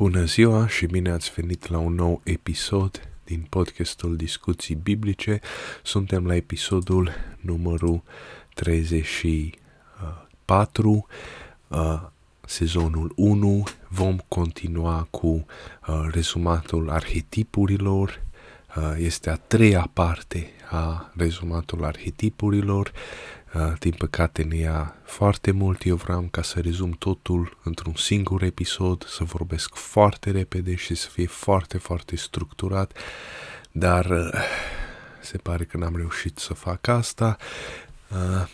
Bună ziua și bine ați venit la un nou episod din podcastul Discuții Biblice. Suntem la episodul numărul 34, uh, sezonul 1. Vom continua cu uh, rezumatul arhetipurilor. Uh, este a treia parte a rezumatul arhetipurilor. Uh, din păcate ne ia foarte mult, eu vreau ca să rezum totul într-un singur episod, să vorbesc foarte repede și să fie foarte, foarte structurat, dar uh, se pare că n-am reușit să fac asta. Uh,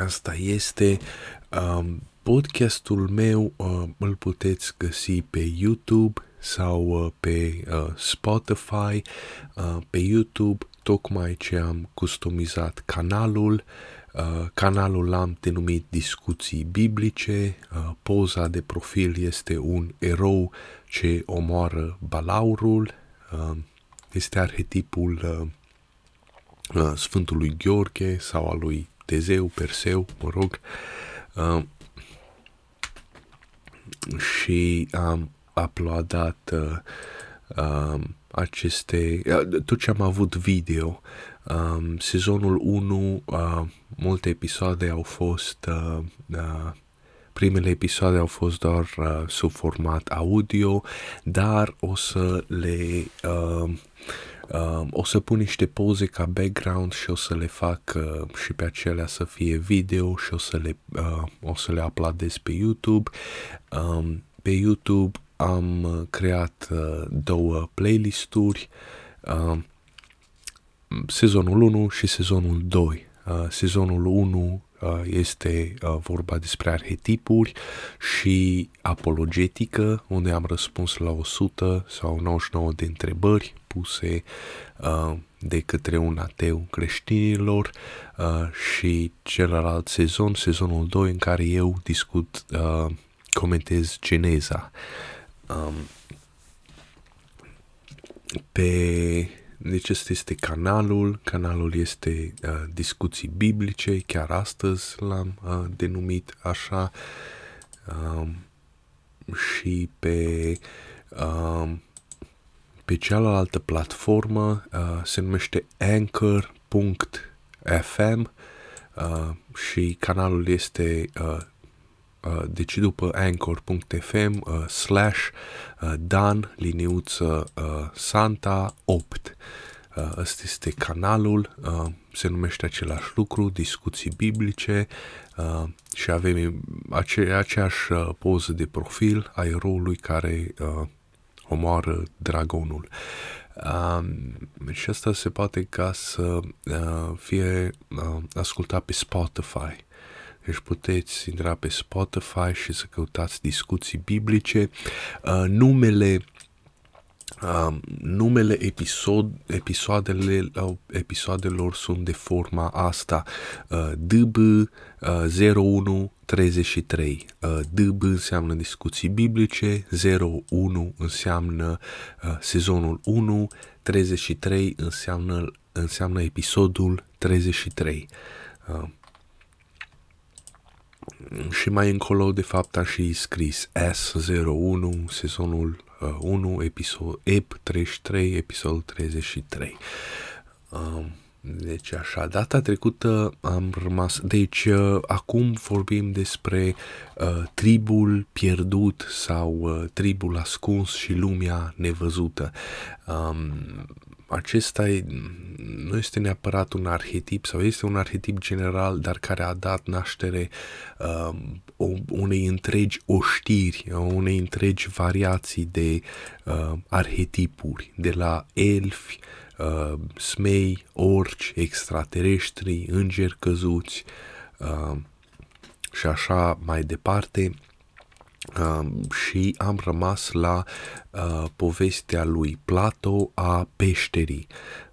asta este um, podcastul meu, îl puteți găsi pe YouTube sau pe Spotify, pe YouTube tocmai ce am customizat canalul. Uh, canalul l-am denumit Discuții Biblice. Uh, poza de profil este un erou ce omoară balaurul. Uh, este arhetipul uh, uh, Sfântului Gheorghe sau al lui Tezeu, Perseu, mă rog. Uh, și am uploadat uh, uh, aceste, tot ce am avut video. Um, sezonul 1, uh, multe episoade au fost, uh, uh, primele episoade au fost doar uh, sub format audio, dar o să le... Uh, Uh, o să pun niște poze ca background și o să le fac uh, și pe acelea să fie video și o să le, uh, o să le uploadez pe YouTube. Um, pe YouTube am uh, creat uh, două playlisturi, uh, sezonul 1 și sezonul 2. Uh, sezonul 1 uh, este uh, vorba despre arhetipuri și apologetică, unde am răspuns la 100 sau 99 de întrebări puse uh, de către un ateu creștinilor uh, și celălalt sezon, sezonul 2, în care eu discut, uh, comentez geneza. Um, pe deci este este canalul, canalul este uh, discuții biblice, chiar astăzi l-am uh, denumit așa. Um, și pe uh, pe cealaltă platformă uh, se numește anchor.fm uh, și canalul este uh, Uh, deci după anchor.fm uh, slash uh, dan liniuță uh, santa 8 uh, ăsta este canalul uh, se numește același lucru discuții biblice uh, și avem ace- aceeași uh, poză de profil a eroului care uh, omoară dragonul. Uh, și asta se poate ca să uh, fie uh, ascultat pe Spotify deci puteți intra pe Spotify și să căutați discuții biblice. Uh, numele Uh, numele episod, episoadele, uh, episoadelor sunt de forma asta. Uh, DB uh, 0133 uh, DB înseamnă discuții biblice 01 înseamnă uh, sezonul 1 33 înseamnă, înseamnă episodul 33 uh, și mai încolo, de fapt, a și scris S01, sezonul uh, 1, episod, EP 33, episodul 33. Um, deci așa, data trecută am rămas, deci uh, acum vorbim despre uh, tribul pierdut sau uh, tribul ascuns și lumea nevăzută. Um, acesta e, nu este neapărat un arhetip sau este un arhetip general, dar care a dat naștere uh, unei întregi oștiri, unei întregi variații de uh, arhetipuri, de la elfi, uh, smei, orci, extraterestri, îngeri căzuți uh, și așa mai departe. Uh, și am rămas la uh, povestea lui Plato a peșterii.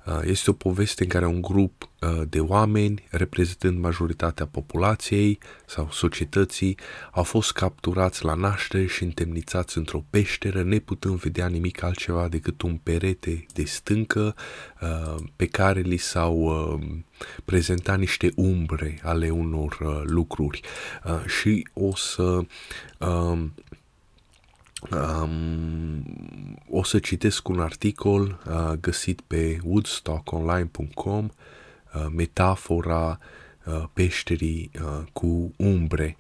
Uh, este o poveste în care un grup uh, de oameni, reprezentând majoritatea populației sau societății, au fost capturați la naștere și întemnițați într-o peșteră, neputând vedea nimic altceva decât un perete de stâncă uh, pe care li s-au prezentat niște umbre ale unor lucruri. Și o să Um, o să citesc un articol uh, găsit pe woodstockonline.com, uh, metafora uh, peșterii uh, cu umbre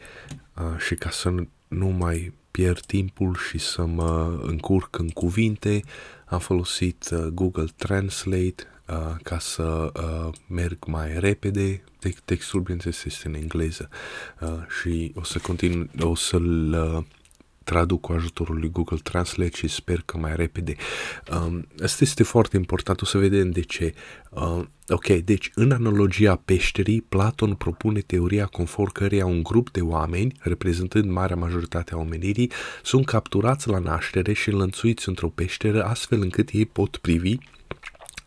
uh, și ca să nu mai pierd timpul și să mă încurc în cuvinte, am folosit uh, Google Translate uh, ca să uh, merg mai repede. Textul, bineînțeles, este în engleză uh, și o să continu, o să-l uh, traduc cu ajutorul lui Google Translate și sper că mai repede. Um, asta este foarte important, o să vedem de ce. Uh, ok, deci în analogia peșterii, Platon propune teoria conform căreia un grup de oameni, reprezentând marea majoritate a omenirii, sunt capturați la naștere și înlănțuiți într-o peșteră astfel încât ei pot privi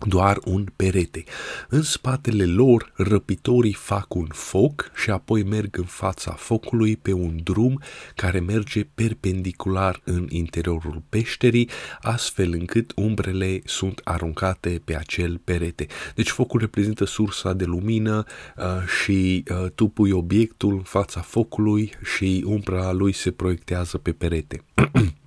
doar un perete. În spatele lor, răpitorii fac un foc și apoi merg în fața focului pe un drum care merge perpendicular în interiorul peșterii, astfel încât umbrele sunt aruncate pe acel perete. Deci focul reprezintă sursa de lumină uh, și uh, tu pui obiectul în fața focului și umbra lui se proiectează pe perete.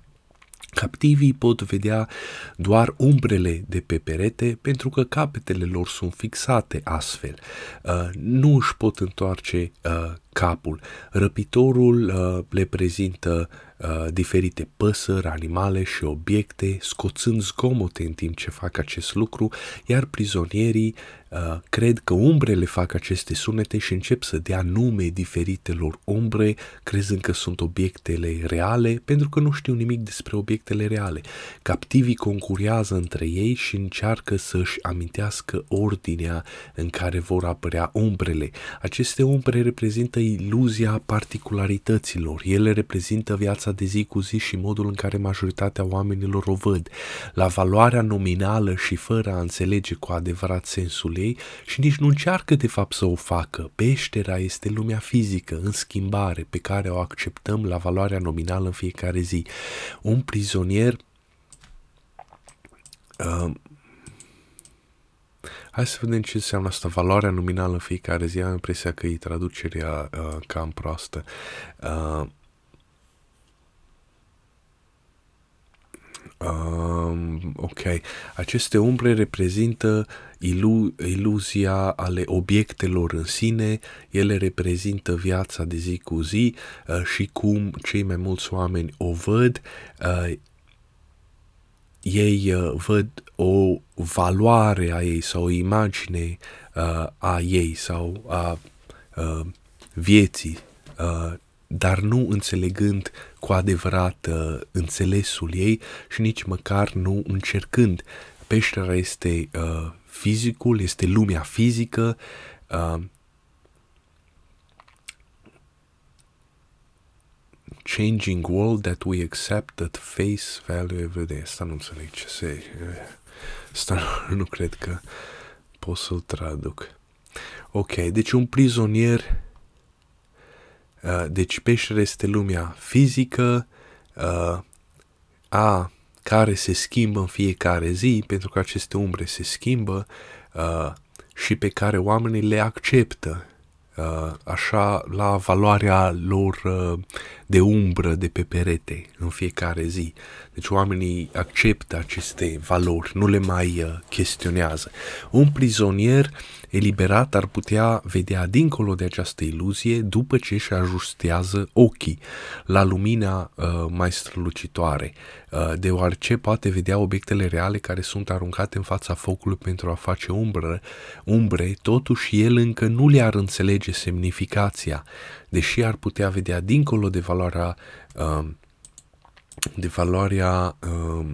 Captivii pot vedea doar umbrele de pe perete pentru că capetele lor sunt fixate astfel. Uh, nu își pot întoarce uh, capul. Răpitorul uh, le prezintă uh, diferite păsări, animale și obiecte, scoțând zgomote în timp ce fac acest lucru, iar prizonierii uh, cred că umbrele fac aceste sunete și încep să dea nume diferitelor umbre, crezând că sunt obiectele reale, pentru că nu știu nimic despre obiectele reale. Captivii concurează între ei și încearcă să-și amintească ordinea în care vor apărea umbrele. Aceste umbre reprezintă iluzia particularităților. Ele reprezintă viața de zi cu zi și modul în care majoritatea oamenilor o văd. La valoarea nominală și fără a înțelege cu adevărat sensul ei și nici nu încearcă de fapt să o facă. Peștera este lumea fizică în schimbare pe care o acceptăm la valoarea nominală în fiecare zi. Un prizonier uh, Hai să vedem ce înseamnă asta, valoarea nominală în fiecare zi. Am impresia că e traducerea uh, cam proastă. Uh, Um, ok. Aceste umbre reprezintă ilu- iluzia ale obiectelor în sine, ele reprezintă viața de zi cu zi uh, și cum cei mai mulți oameni o văd. Uh, ei uh, văd o valoare a ei sau o imagine uh, a ei sau a uh, vieții, uh, dar nu înțelegând cu adevărat uh, înțelesul ei și nici măcar nu încercând. Peștera este uh, fizicul, este lumea fizică, changing world that we accept at face value every day. Asta nu înțeleg ce se... Asta nu, nu cred că pot să-l traduc. Ok, deci un prizonier... Uh, deci peștera este lumea fizică, uh, a care se schimbă în fiecare zi, pentru că aceste umbre se schimbă uh, și pe care oamenii le acceptă Uh, așa la valoarea lor uh, de umbră de pe perete în fiecare zi. Deci oamenii acceptă aceste valori, nu le mai uh, chestionează. Un prizonier eliberat ar putea vedea dincolo de această iluzie după ce își ajustează ochii la lumina uh, mai strălucitoare, uh, deoarece poate vedea obiectele reale care sunt aruncate în fața focului pentru a face umbră, umbre, totuși el încă nu le-ar înțelege semnificația, deși ar putea vedea dincolo de valoarea uh, de valoarea uh,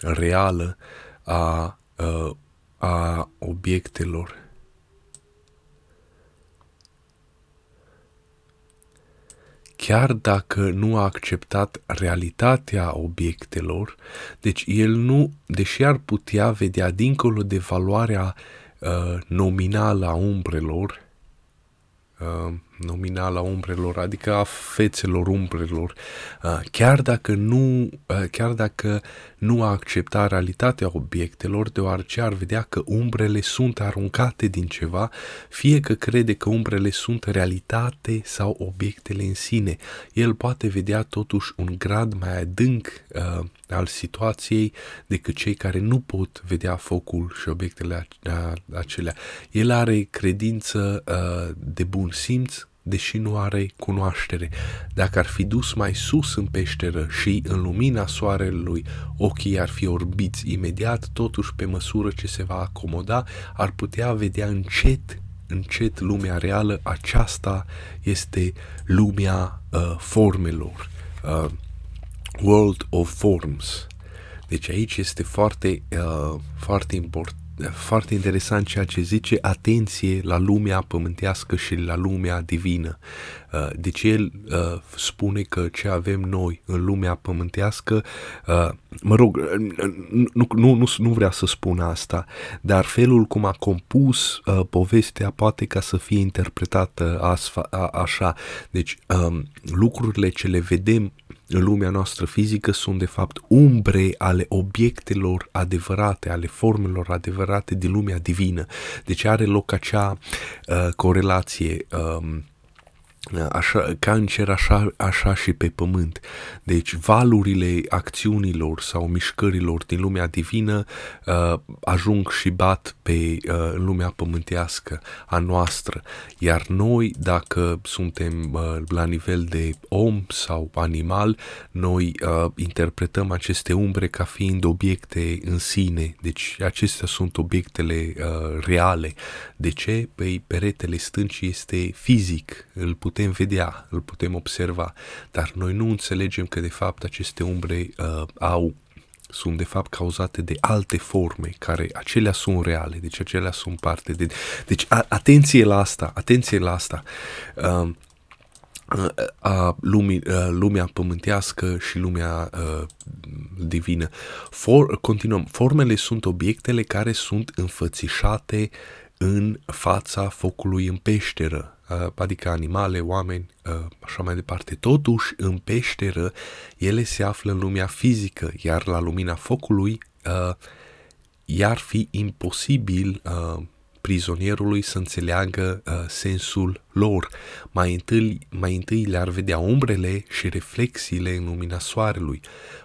reală a, uh, a obiectelor chiar dacă nu a acceptat realitatea obiectelor, deci el nu, deși ar putea vedea dincolo de valoarea uh, nominală a umbrelor, uh, nominală a umbrelor, adică a fețelor umbrelor, uh, chiar dacă nu, uh, chiar dacă nu a accepta realitatea obiectelor, deoarece ar vedea că umbrele sunt aruncate din ceva, fie că crede că umbrele sunt realitate sau obiectele în sine. El poate vedea totuși un grad mai adânc uh, al situației decât cei care nu pot vedea focul și obiectele acelea. El are credință uh, de bun simț, deși nu are cunoaștere. Dacă ar fi dus mai sus în peșteră și în lumina soarelui ochii ar fi orbiți imediat, totuși pe măsură ce se va acomoda, ar putea vedea încet încet lumea reală, aceasta este lumea uh, formelor. Uh, world of Forms. Deci aici este foarte, uh, foarte important foarte interesant ceea ce zice, atenție la lumea pământească și la lumea divină. Uh, deci el uh, spune că ce avem noi în lumea pământească, uh, mă rog, nu, nu, nu, nu vrea să spun asta, dar felul cum a compus povestea poate ca să fie interpretată așa. Deci um, lucrurile ce le vedem în lumea noastră fizică sunt de fapt umbre ale obiectelor adevărate, ale formelor adevărate din lumea divină. Deci are loc acea uh, corelație um, așa, ca în cer, așa, așa și pe pământ. Deci valurile acțiunilor sau mișcărilor din lumea divină uh, ajung și bat pe uh, lumea pământească a noastră. Iar noi, dacă suntem uh, la nivel de om sau animal, noi uh, interpretăm aceste umbre ca fiind obiecte în sine. Deci acestea sunt obiectele uh, reale. De ce? Păi peretele stâncii este fizic, îl putem putem vedea, îl putem observa, dar noi nu înțelegem că de fapt aceste umbre uh, au sunt de fapt cauzate de alte forme care acelea sunt reale, deci acelea sunt parte de... Deci a, atenție la asta, atenție la asta. Uh, a lumii, a, lumea pământească și lumea a, divină. For, continuăm. Formele sunt obiectele care sunt înfățișate în fața focului în peșteră, adică animale, oameni, așa mai departe. Totuși, în peșteră, ele se află în lumea fizică, iar la lumina focului i-ar fi imposibil prizonierului să înțeleagă uh, sensul lor. Mai întâi, mai întâi le-ar vedea umbrele și reflexiile în lumina soarelui.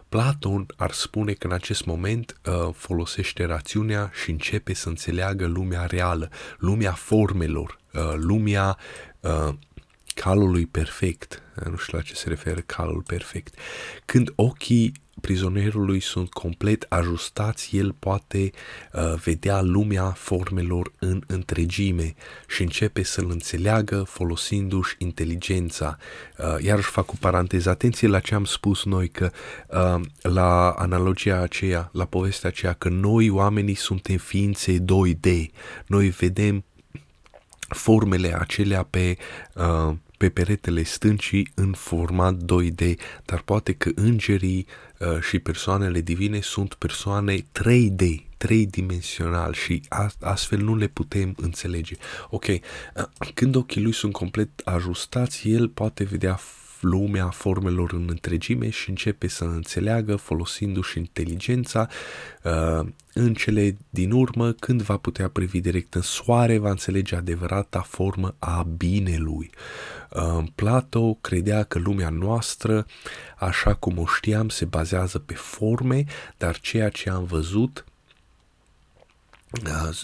Platon ar spune că în acest moment uh, folosește rațiunea și începe să înțeleagă lumea reală, lumea formelor, uh, lumea uh, calului perfect. Nu știu la ce se referă calul perfect. Când ochii prizonierului sunt complet ajustați, el poate uh, vedea lumea formelor în întregime și începe să-l înțeleagă folosindu-și inteligența. Uh, iarăși fac o paranteză, atenție la ce am spus noi, că uh, la analogia aceea, la povestea aceea, că noi oamenii suntem ființe 2D, noi vedem formele acelea pe uh, pe peretele stâncii în format 2D, dar poate că îngerii uh, și persoanele divine sunt persoane 3D, tridimensional și astfel nu le putem înțelege. Ok, uh, când ochii lui sunt complet ajustați, el poate vedea lumea formelor în întregime și începe să înțeleagă folosindu-și inteligența uh, în cele din urmă, când va putea privi direct în soare, va înțelege adevărata formă a binelui. Uh, Plato credea că lumea noastră, așa cum o știam, se bazează pe forme, dar ceea ce am văzut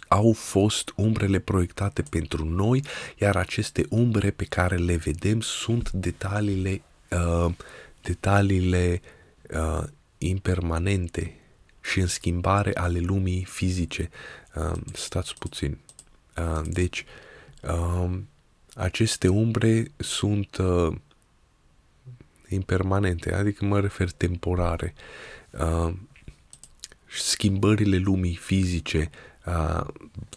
au fost umbrele proiectate pentru noi, iar aceste umbre pe care le vedem sunt detaliile, uh, detaliile uh, impermanente și în schimbare ale lumii fizice. Uh, stați puțin. Uh, deci, uh, aceste umbre sunt uh, impermanente, adică mă refer temporare. Uh, schimbările lumii fizice Uh,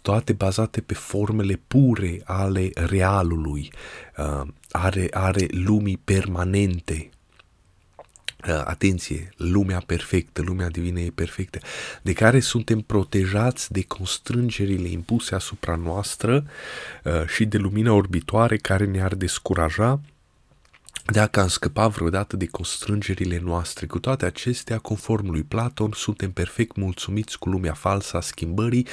toate bazate pe formele pure ale realului, uh, are, are lumii permanente. Uh, atenție, lumea perfectă, lumea divină e perfectă, de care suntem protejați de constrângerile impuse asupra noastră uh, și de lumina orbitoare care ne-ar descuraja dacă am scăpat vreodată de constrângerile noastre. Cu toate acestea, conform lui Platon, suntem perfect mulțumiți cu lumea falsă a schimbării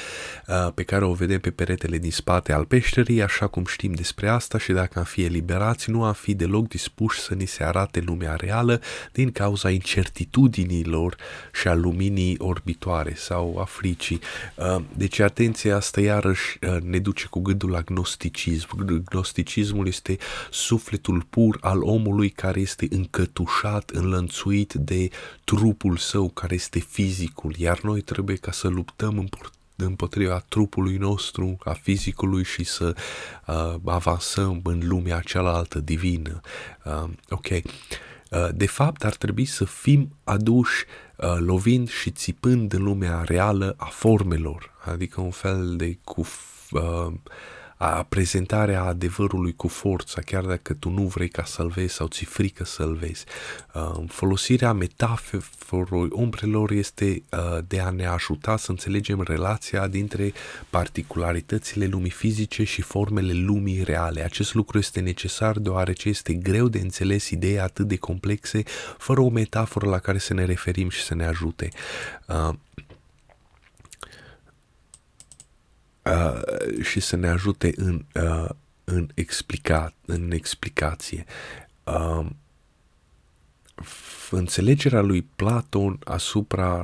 uh, pe care o vedem pe peretele din spate al peșterii, așa cum știm despre asta și dacă am fi eliberați, nu am fi deloc dispuși să ni se arate lumea reală din cauza incertitudinilor și a luminii orbitoare sau a fricii. Uh, deci, atenție, asta iarăși uh, ne duce cu gândul la gnosticism. Gnosticismul este sufletul pur al omului omului care este încătușat, înlănțuit de trupul său, care este fizicul, iar noi trebuie ca să luptăm împotriva trupului nostru, a fizicului și să uh, avansăm în lumea cealaltă divină. Uh, ok. Uh, de fapt, ar trebui să fim aduși uh, lovind și țipând în lumea reală a formelor, adică un fel de cu uh, a prezentarea adevărului cu forța, chiar dacă tu nu vrei ca să-l vezi sau ți frică să-l vezi. Uh, folosirea metaforului umbrelor este uh, de a ne ajuta să înțelegem relația dintre particularitățile lumii fizice și formele lumii reale. Acest lucru este necesar deoarece este greu de înțeles idei atât de complexe fără o metaforă la care să ne referim și să ne ajute. Uh, uh, și să ne ajute în, uh, în, explica, în explicație. Uh, înțelegerea lui Platon asupra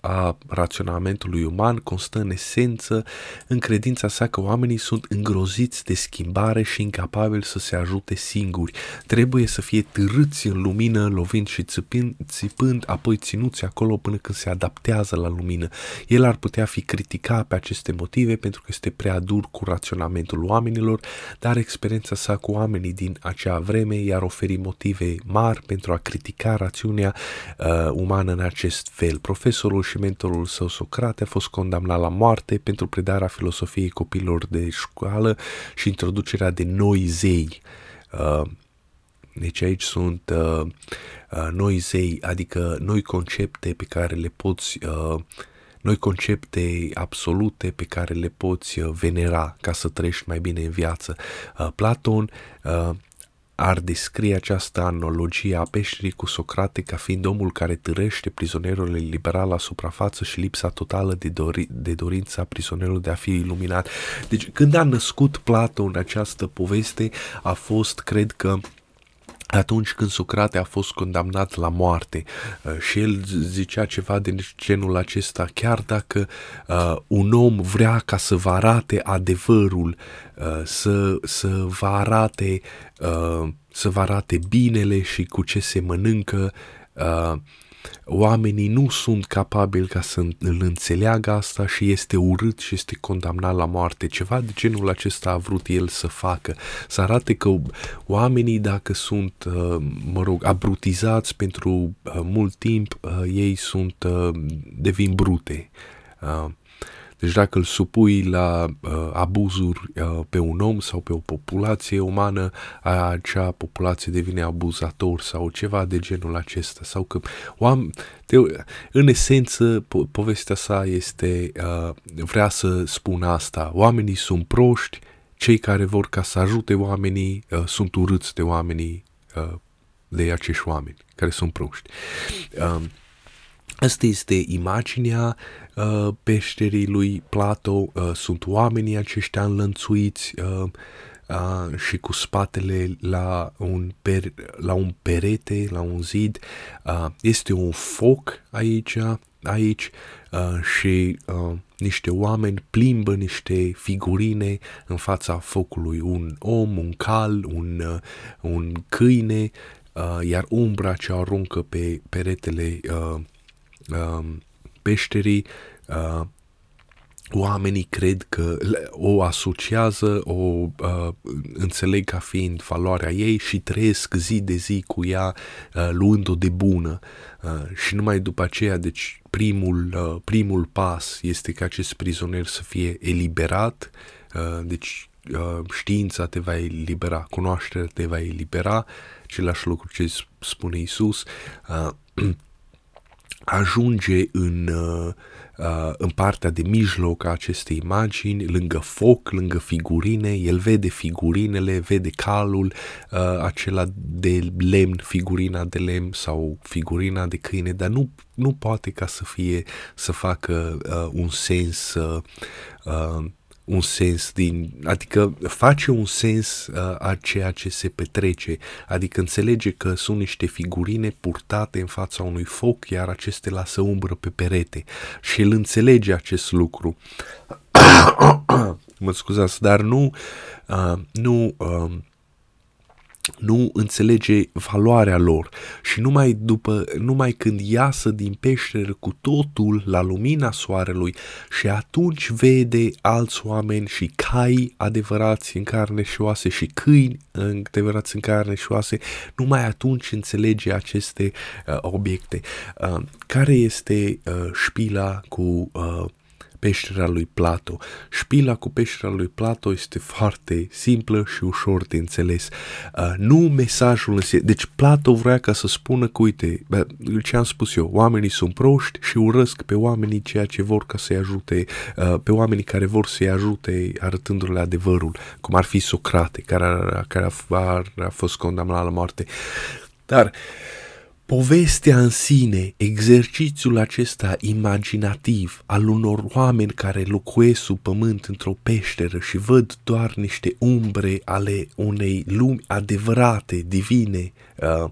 a raționamentului uman constă în esență în credința sa că oamenii sunt îngroziți de schimbare și incapabili să se ajute singuri. Trebuie să fie târâți în lumină, lovind și țipând, țipând, apoi ținuți acolo până când se adaptează la lumină. El ar putea fi criticat pe aceste motive pentru că este prea dur cu raționamentul oamenilor, dar experiența sa cu oamenii din acea vreme i-ar oferi motive mari pentru a critica rațiunea uh, umană în acest fel profesorul și mentorul său Socrate a fost condamnat la moarte pentru predarea filosofiei copilor de școală și introducerea de noi zei. Uh, deci aici sunt uh, uh, noi zei, adică noi concepte pe care le poți noi concepte absolute pe care le poți venera ca să trăiești mai bine în viață. Platon ar descrie această analogie a peșterii cu Socrate ca fiind omul care târăște prizonerul liberal la suprafață și lipsa totală de, dori, de dorința prizonerului de a fi iluminat. Deci când a născut Platon această poveste a fost, cred că, atunci când Socrate a fost condamnat la moarte uh, și el zicea ceva de genul acesta, chiar dacă uh, un om vrea ca să vă arate adevărul, uh, să, să vă arate uh, să vă arate binele și cu ce se mănâncă, uh, oamenii nu sunt capabili ca să îl înțeleagă asta și este urât și este condamnat la moarte. Ceva de genul acesta a vrut el să facă, să arate că oamenii dacă sunt, uh, mă rog, abrutizați pentru uh, mult timp, uh, ei sunt, devin brute. Deci dacă îl supui la uh, abuzuri uh, pe un om sau pe o populație umană, acea populație devine abuzator sau ceva de genul acesta. Sau că oam, te, în esență, po- povestea sa este, uh, vrea să spună asta, oamenii sunt proști, cei care vor ca să ajute oamenii uh, sunt urâți de oamenii, uh, de acești oameni care sunt proști. Uh, Asta este imaginea uh, peșterii lui Plato, uh, sunt oamenii aceștia înlănțuiți uh, uh, și cu spatele la un, per, la un perete, la un zid. Uh, este un foc aici, aici uh, și uh, niște oameni plimbă niște figurine în fața focului, un om, un cal, un, uh, un câine, uh, iar umbra ce aruncă pe peretele uh, uh, peșterii, uh, oamenii cred că o asociază, o uh, înțeleg ca fiind valoarea ei și trăiesc zi de zi cu ea uh, luând-o de bună. Uh, și numai după aceea, deci primul, uh, primul pas este ca acest prizonier să fie eliberat, uh, deci uh, știința te va elibera, cunoașterea te va elibera, același lucru ce spune Isus, uh, ajunge în, uh, uh, în partea de mijloc a acestei imagini, lângă foc, lângă figurine, el vede figurinele, vede calul uh, acela de lemn, figurina de lemn sau figurina de câine, dar nu, nu poate ca să fie, să facă uh, un sens uh, uh, un sens din, adică face un sens uh, a ceea ce se petrece, adică înțelege că sunt niște figurine purtate în fața unui foc, iar aceste lasă umbră pe perete și el înțelege acest lucru. mă scuzați, dar nu, uh, nu uh, nu înțelege valoarea lor și numai după, numai când iasă din peșteră cu totul la lumina soarelui și atunci vede alți oameni și cai adevărați în carne și oase și câini adevărați în carne și oase, numai atunci înțelege aceste uh, obiecte. Uh, care este uh, șpila cu uh, peștera lui Plato. Șpila cu peștera lui Plato este foarte simplă și ușor de înțeles. Uh, nu mesajul în sine. Deci Plato vrea ca să spună că, uite, bă, ce am spus eu, oamenii sunt proști și urăsc pe oamenii ceea ce vor ca să-i ajute, uh, pe oamenii care vor să-i ajute arătându-le adevărul, cum ar fi Socrate, care a, care a, a, a fost condamnat la moarte. Dar uh, Povestea în sine, exercițiul acesta imaginativ al unor oameni care locuiesc sub pământ într-o peșteră și văd doar niște umbre ale unei lumi adevărate, divine, uh,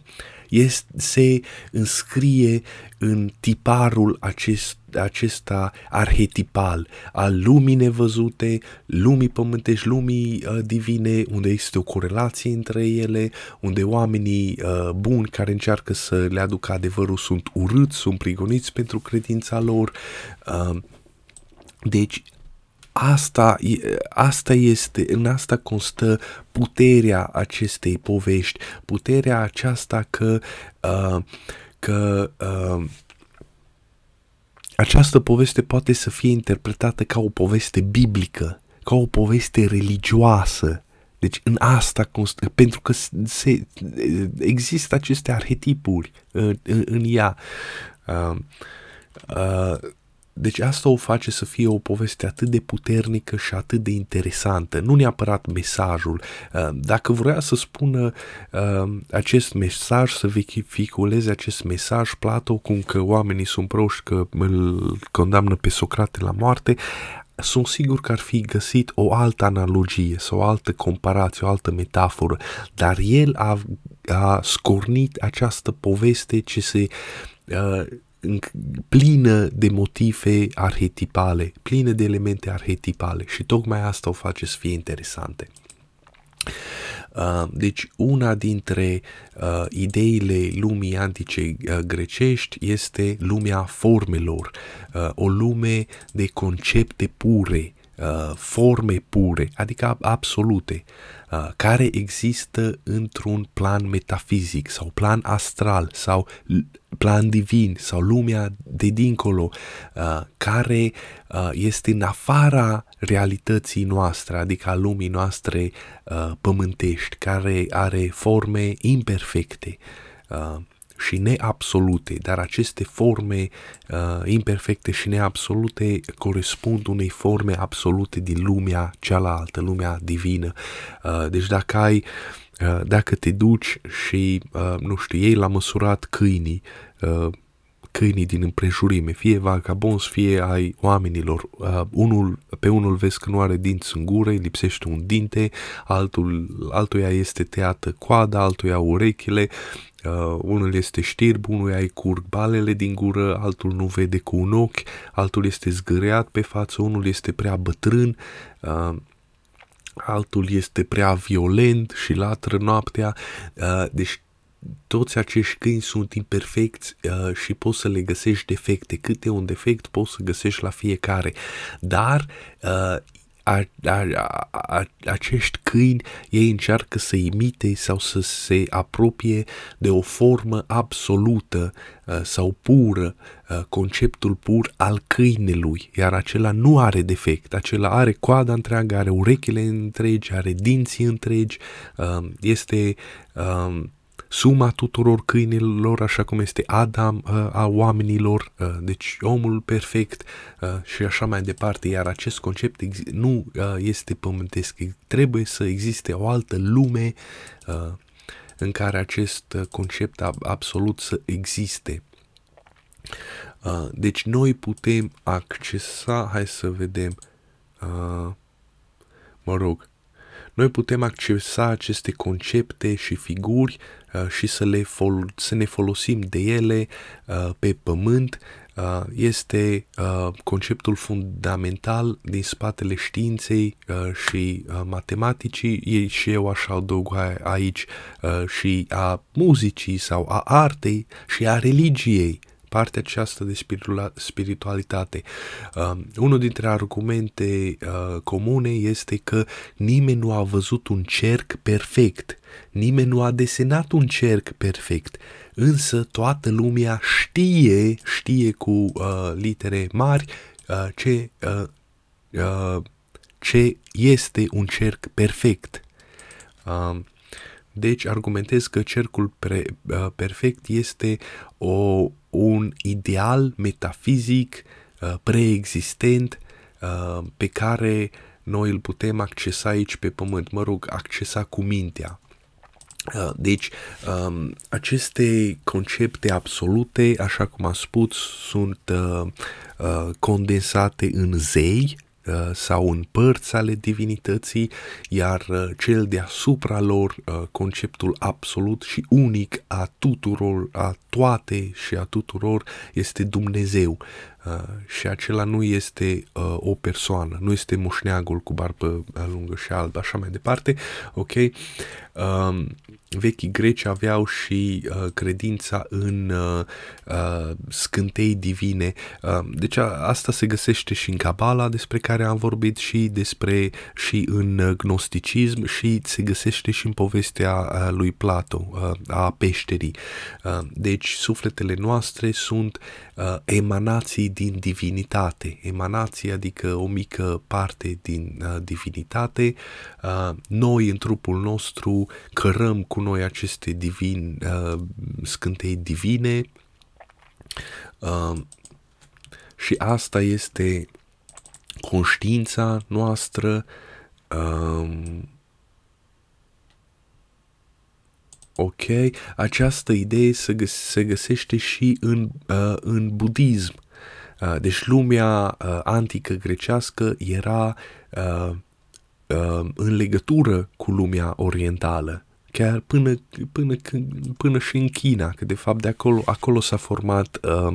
este, se înscrie în tiparul acest, acesta arhetipal al lumii nevăzute, lumii pământești, lumii uh, divine, unde este o corelație între ele, unde oamenii uh, buni care încearcă să le aducă adevărul sunt urâți, sunt prigoniți pentru credința lor. Uh, deci Asta, asta este, în asta constă puterea acestei povești, puterea aceasta că, uh, că uh, această poveste poate să fie interpretată ca o poveste biblică, ca o poveste religioasă. Deci în asta constă, pentru că se, există aceste arhetipuri în, în, în ea. Uh, uh, deci asta o face să fie o poveste atât de puternică și atât de interesantă, nu neapărat mesajul. Uh, dacă vrea să spună uh, acest mesaj, să vehiculeze acest mesaj, Plato, cum că oamenii sunt proști, că îl condamnă pe Socrate la moarte, sunt sigur că ar fi găsit o altă analogie sau o altă comparație, o altă metaforă, dar el a, a scornit această poveste ce se uh, plină de motive arhetipale, plină de elemente arhetipale și tocmai asta o face să fie interesante. Uh, deci una dintre uh, ideile lumii antice uh, grecești este lumea formelor, uh, o lume de concepte pure, uh, forme pure, adică absolute, uh, care există într-un plan metafizic sau plan astral sau plan divin sau lumea de dincolo, uh, care uh, este în afara realității noastre, adică a lumii noastre uh, pământești, care are forme imperfecte. Uh, și neabsolute, dar aceste forme uh, imperfecte și neabsolute corespund unei forme absolute din lumea cealaltă, lumea divină. Uh, deci dacă ai uh, dacă te duci și, uh, nu știu, ei l-a măsurat câinii, uh, câinii din împrejurime, fie vagabonzi, fie ai oamenilor. Uh, unul, pe unul vezi că nu are dinți în gură, îi lipsește un dinte, altul, altuia este tăiată coada, altuia urechile, Uh, unul este știrb, unul îi curg balele din gură, altul nu vede cu un ochi, altul este zgâreat pe față, unul este prea bătrân, uh, altul este prea violent și latră noaptea. Uh, deci toți acești câini sunt imperfecți uh, și poți să le găsești defecte. Câte un defect poți să găsești la fiecare. Dar uh, a, a, a, acești câini, ei încearcă să imite sau să se apropie de o formă absolută uh, sau pură, uh, conceptul pur al câinelui, iar acela nu are defect, acela are coada întreagă, are urechile întregi, are dinții întregi, uh, este suma tuturor câinilor, așa cum este Adam uh, a oamenilor, uh, deci omul perfect uh, și așa mai departe, iar acest concept nu uh, este pământesc, trebuie să existe o altă lume uh, în care acest concept absolut să existe. Uh, deci noi putem accesa, hai să vedem, uh, mă rog, noi putem accesa aceste concepte și figuri uh, și să, le fol- să ne folosim de ele uh, pe pământ. Uh, este uh, conceptul fundamental din spatele științei uh, și uh, matematicii și eu aș adăuga aici uh, și a muzicii sau a artei și a religiei partea aceasta de spiritualitate. Uh, unul dintre argumente uh, comune este că nimeni nu a văzut un cerc perfect, nimeni nu a desenat un cerc perfect, însă toată lumea știe, știe cu uh, litere mari uh, ce, uh, uh, ce este un cerc perfect. Uh, deci argumentez că cercul pre, uh, perfect este o, un ideal metafizic uh, preexistent uh, pe care noi îl putem accesa aici pe pământ, mă rog, accesa cu mintea. Uh, deci, um, aceste concepte absolute, așa cum am spus, sunt uh, uh, condensate în zei, Uh, sau în părți ale divinității, iar uh, cel deasupra lor, uh, conceptul absolut și unic a tuturor, a toate și a tuturor, este Dumnezeu. Și acela nu este o persoană, nu este moșneagul cu barbă lungă și albă, așa mai departe, ok? Um, vechii greci aveau și uh, credința în uh, uh, scântei divine. Uh, deci a, asta se găsește și în Cabala despre care am vorbit și despre și în gnosticism și se găsește și în povestea uh, lui Plato uh, a peșterii. Uh, deci sufletele noastre sunt uh, emanații din divinitate. Emanații adică o mică parte din uh, divinitate. Uh, noi în trupul nostru cărăm cu noi aceste divin, uh, scântei divine uh, și asta este conștiința noastră uh, ok, această idee se, găs- se găsește și în, uh, în budism. Uh, deci lumea uh, antică grecească era uh, uh, în legătură cu lumea orientală chiar până, până, până și în China, că de fapt de acolo, acolo s-a format uh,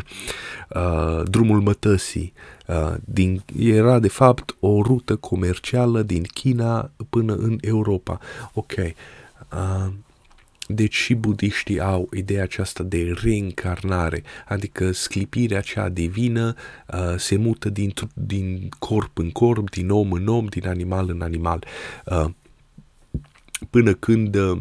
uh, drumul mătăsii. Uh, din, era de fapt o rută comercială din China până în Europa. Ok. Uh, deci și budiștii au ideea aceasta de reîncarnare, adică sclipirea cea divină uh, se mută din, din corp în corp, din om în om, din animal în animal. Uh, până când uh,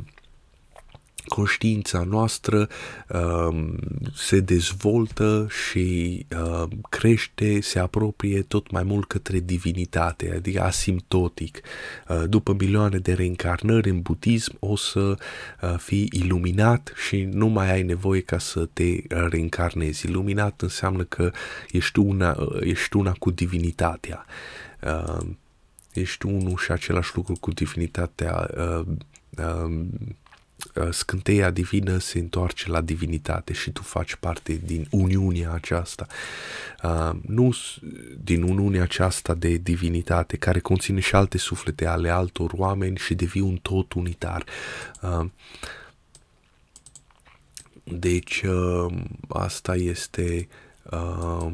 conștiința noastră uh, se dezvoltă și uh, crește, se apropie tot mai mult către divinitate, adică asimptotic. Uh, după milioane de reîncarnări în budism o să uh, fii iluminat și nu mai ai nevoie ca să te reîncarnezi. Iluminat înseamnă că ești una, uh, ești una cu divinitatea. Uh, ești unul și același lucru cu divinitatea uh, uh, scânteia divină se întoarce la divinitate și tu faci parte din uniunea aceasta. Uh, nu din uniunea aceasta de divinitate care conține și alte suflete ale altor oameni și devii un tot unitar. Uh, deci uh, asta este uh,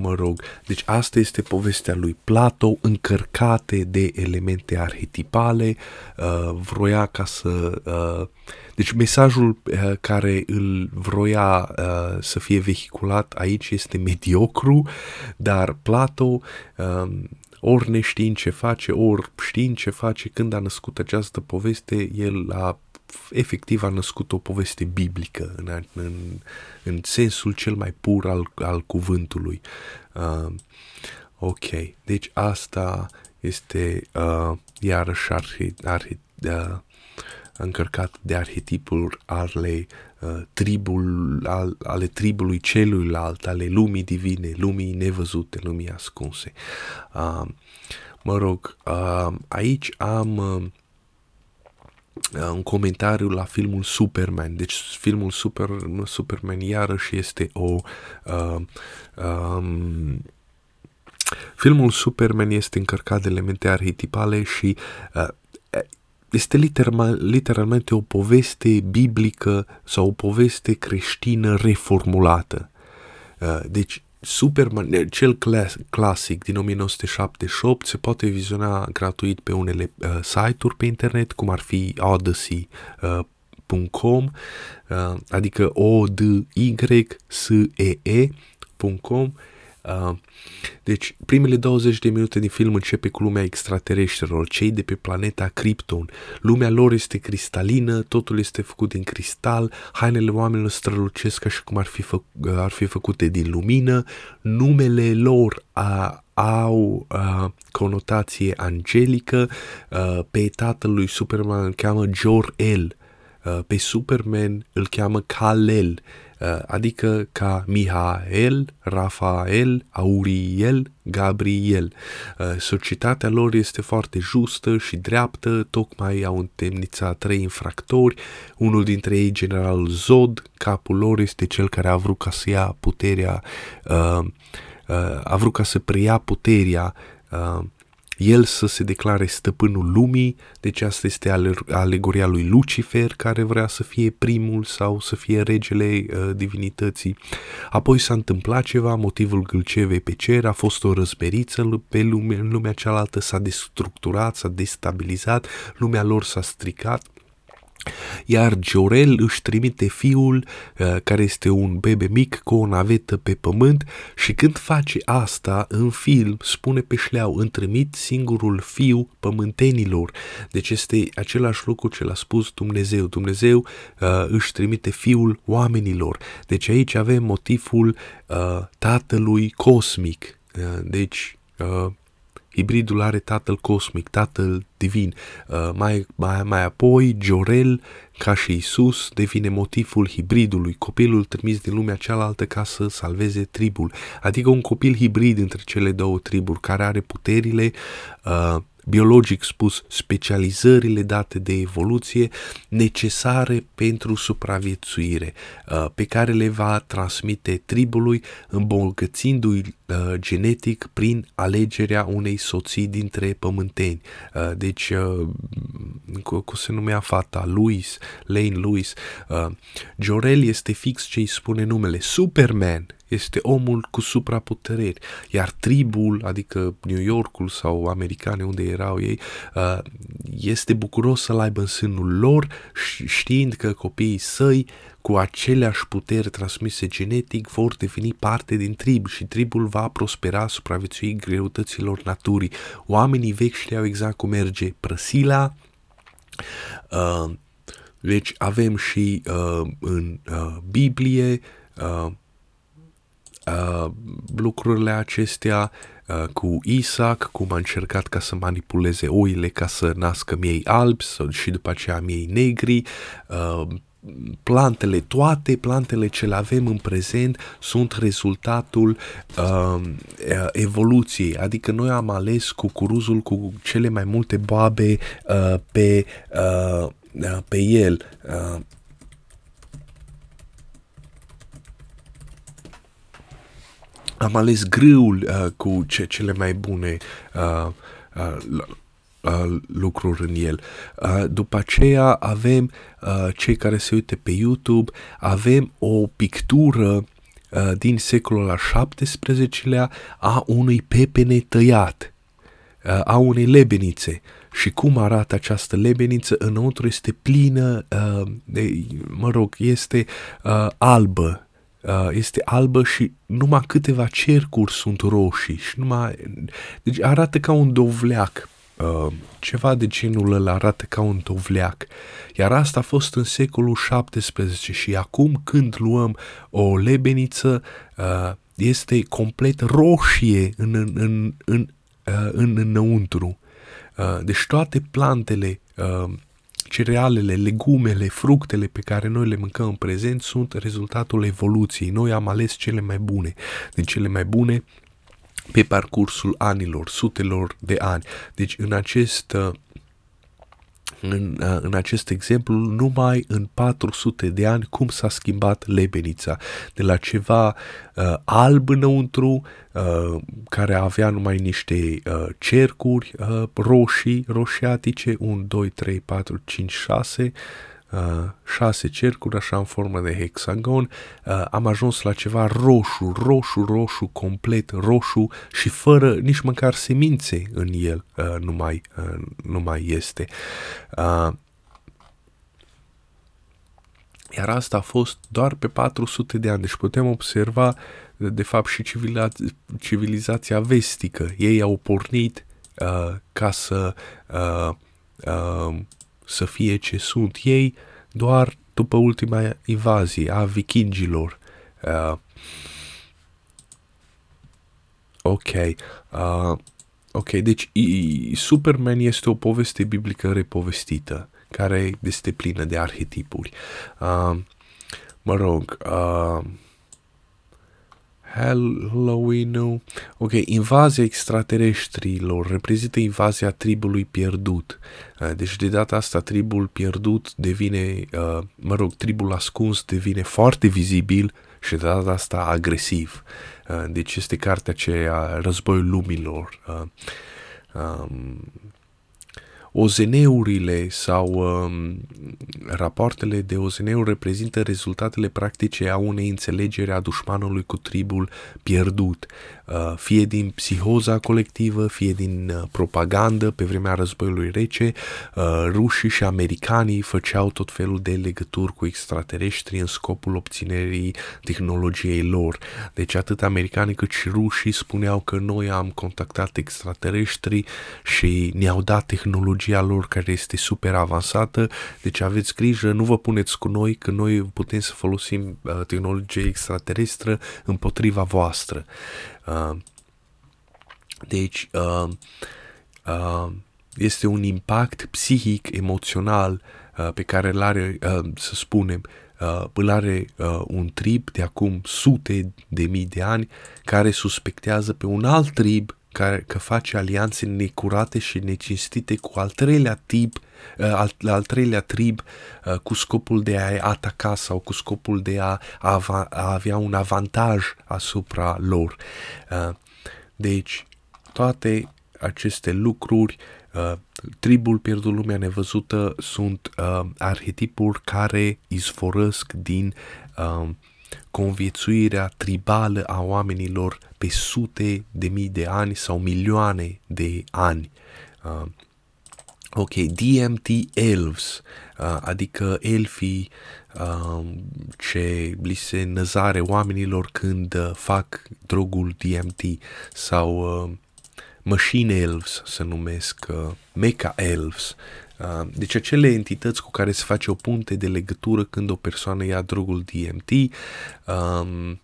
mă rog. Deci asta este povestea lui Plato, încărcate de elemente arhetipale, uh, vroia ca să... Uh, deci mesajul uh, care îl vroia uh, să fie vehiculat aici este mediocru, dar Plato uh, ori neștiind ce face, ori știind ce face, când a născut această poveste, el a efectiv a născut o poveste biblică în, în, în sensul cel mai pur al, al cuvântului. Uh, ok, deci asta este uh, iarăși arhi, arhi, uh, încărcat de arhetipuri ale, uh, tribul, al, ale tribului celuilalt, ale lumii divine, lumii nevăzute, lumii ascunse. Uh, mă rog, uh, aici am uh, un comentariu la filmul Superman. Deci filmul Super, Superman iarăși este o... Uh, um, filmul Superman este încărcat de elemente arhetipale și uh, este literal, literalmente o poveste biblică sau o poveste creștină reformulată. Uh, deci Superman, cel clas- clasic din 1978, se poate viziona gratuit pe unele uh, site-uri pe internet, cum ar fi odyssey.com, uh, uh, adică o d y s e e.com Uh, deci, primele 20 de minute din film începe cu lumea extraterestrilor, cei de pe planeta Krypton. Lumea lor este cristalină, totul este făcut din cristal, hainele oamenilor strălucesc ca și cum ar fi, fă, ar fi făcute din lumină, numele lor a, au uh, conotație angelică, uh, pe tatăl lui Superman îl cheamă Jor-El, uh, pe Superman îl cheamă Kal-El, Uh, adică ca Mihael, Rafael, Auriel, Gabriel. Uh, societatea lor este foarte justă și dreaptă, tocmai au întemnițat trei infractori, unul dintre ei general Zod, capul lor este cel care a vrut ca să ia puterea, uh, a vrut ca să preia puterea el să se declare stăpânul lumii, deci asta este alegoria lui Lucifer, care vrea să fie primul sau să fie regele uh, divinității. Apoi s-a întâmplat ceva, motivul gâlcevei pe cer a fost o răzberiță pe lume, în lumea cealaltă, s-a destructurat, s-a destabilizat, lumea lor s-a stricat, iar Jorel își trimite fiul, uh, care este un bebe mic, cu o navetă pe pământ și când face asta în film, spune pe șleau, îmi trimit singurul fiu pământenilor. Deci este același lucru ce l-a spus Dumnezeu. Dumnezeu uh, își trimite fiul oamenilor. Deci aici avem motivul uh, tatălui cosmic. Uh, deci uh, Hibridul are tatăl cosmic, tatăl divin. Uh, mai, mai, mai apoi, Jorel, ca și Isus, devine motivul hibridului, copilul trimis din lumea cealaltă ca să salveze tribul. Adică un copil hibrid între cele două triburi, care are puterile uh, biologic spus, specializările date de evoluție necesare pentru supraviețuire, uh, pe care le va transmite tribului, îmbogățindu-i uh, genetic prin alegerea unei soții dintre pământeni. Uh, deci, cum se numea fata? Louis, Lane Louis. Jorel este fix ce îi spune numele, Superman, este omul cu supraputereri, iar tribul, adică New Yorkul sau americane unde erau ei, uh, este bucuros să-l aibă în sânul lor, știind că copiii săi cu aceleași puteri transmise genetic vor deveni parte din trib și tribul va prospera supraviețui greutăților naturii. Oamenii vechi știau exact cum merge prăsila, uh, deci avem și uh, în uh, Biblie uh, uh, lucrurile acestea uh, cu Isaac, cum a încercat ca să manipuleze oile ca să nască miei albi și după aceea miei negri, uh, plantele, toate plantele ce le avem în prezent sunt rezultatul uh, evoluției, adică noi am ales cucuruzul cu cele mai multe boabe uh, pe, uh, pe el. Uh, am ales grâul uh, cu ce, cele mai bune uh, uh, uh, lucruri în el. Uh, după aceea avem uh, cei care se uite pe YouTube, avem o pictură uh, din secolul al XVII-lea a unui pepene tăiat, uh, a unei lebenițe. Și cum arată această lebeniță? Înăuntru este plină, uh, de, mă rog, este uh, albă, uh, este albă și numai câteva cercuri sunt roșii și numai... Deci arată ca un dovleac. Uh, ceva de genul ăla arată ca un dovleac. Iar asta a fost în secolul 17 și acum când luăm o lebeniță uh, este complet roșie în, în, în, în, uh, în înăuntru. Uh, deci toate plantele uh, cerealele, legumele, fructele pe care noi le mâncăm în prezent sunt rezultatul evoluției. Noi am ales cele mai bune. Din cele mai bune pe parcursul anilor, sutelor de ani. Deci în acest uh, în, uh, în acest exemplu, numai în 400 de ani cum s-a schimbat lebenița. De la ceva uh, alb înăuntru, uh, care avea numai niște uh, cercuri uh, roșii, roșiatice, 1, 2, 3, 4, 5, 6, uh, șase cercuri, așa în formă de hexagon, uh, am ajuns la ceva roșu, roșu, roșu, complet roșu și fără nici măcar semințe în el uh, nu, mai, uh, nu mai este. Uh, iar asta a fost doar pe 400 de ani, deci putem observa de fapt și civiliza- civilizația vestică. Ei au pornit uh, ca să uh, uh, să fie ce sunt ei doar după ultima invazie a vikingilor. Uh, ok. Uh, ok, deci Superman este o poveste biblică repovestită, care este plină de arhetipuri. Uh, mă rog, uh, Halloween, ok, invazia extraterestrilor reprezintă invazia tribului pierdut. Uh, deci de data asta tribul pierdut devine, uh, mă rog, tribul ascuns devine foarte vizibil și de data asta agresiv. Uh, deci este cartea aceea Războiul Lumilor. Um, OZN-urile sau um, rapoartele de OZN-uri reprezintă rezultatele practice a unei înțelegeri a dușmanului cu tribul pierdut, uh, fie din psihoza colectivă, fie din uh, propagandă pe vremea războiului rece, uh, rușii și americanii făceau tot felul de legături cu extraterestri în scopul obținerii tehnologiei lor. Deci atât americanii cât și rușii spuneau că noi am contactat extraterestri și ne-au dat tehnologie tehnologia lor care este super avansată, deci aveți grijă, nu vă puneți cu noi că noi putem să folosim uh, tehnologie extraterestră împotriva voastră. Uh, deci, uh, uh, este un impact psihic, emoțional uh, pe care îl are, uh, să spunem, uh, îl are uh, un trib de acum sute de mii de ani care suspectează pe un alt trib care că face alianțe necurate și necinstite cu al treilea tip, uh, al, al treilea trib uh, cu scopul de a ataca sau cu scopul de a, a, a avea un avantaj asupra lor. Uh, deci, toate aceste lucruri, tribul pierdut lumea nevăzută sunt arhetipuri care izvorăsc din conviețuirea tribală a oamenilor pe sute de mii de ani sau milioane de ani. Uh, ok, DMT elves, uh, adică elfii uh, ce li se năzare oamenilor când uh, fac drogul DMT sau uh, machine elves se numesc, uh, mecha elves, Uh, deci acele entități cu care se face o punte de legătură când o persoană ia drogul DMT, um,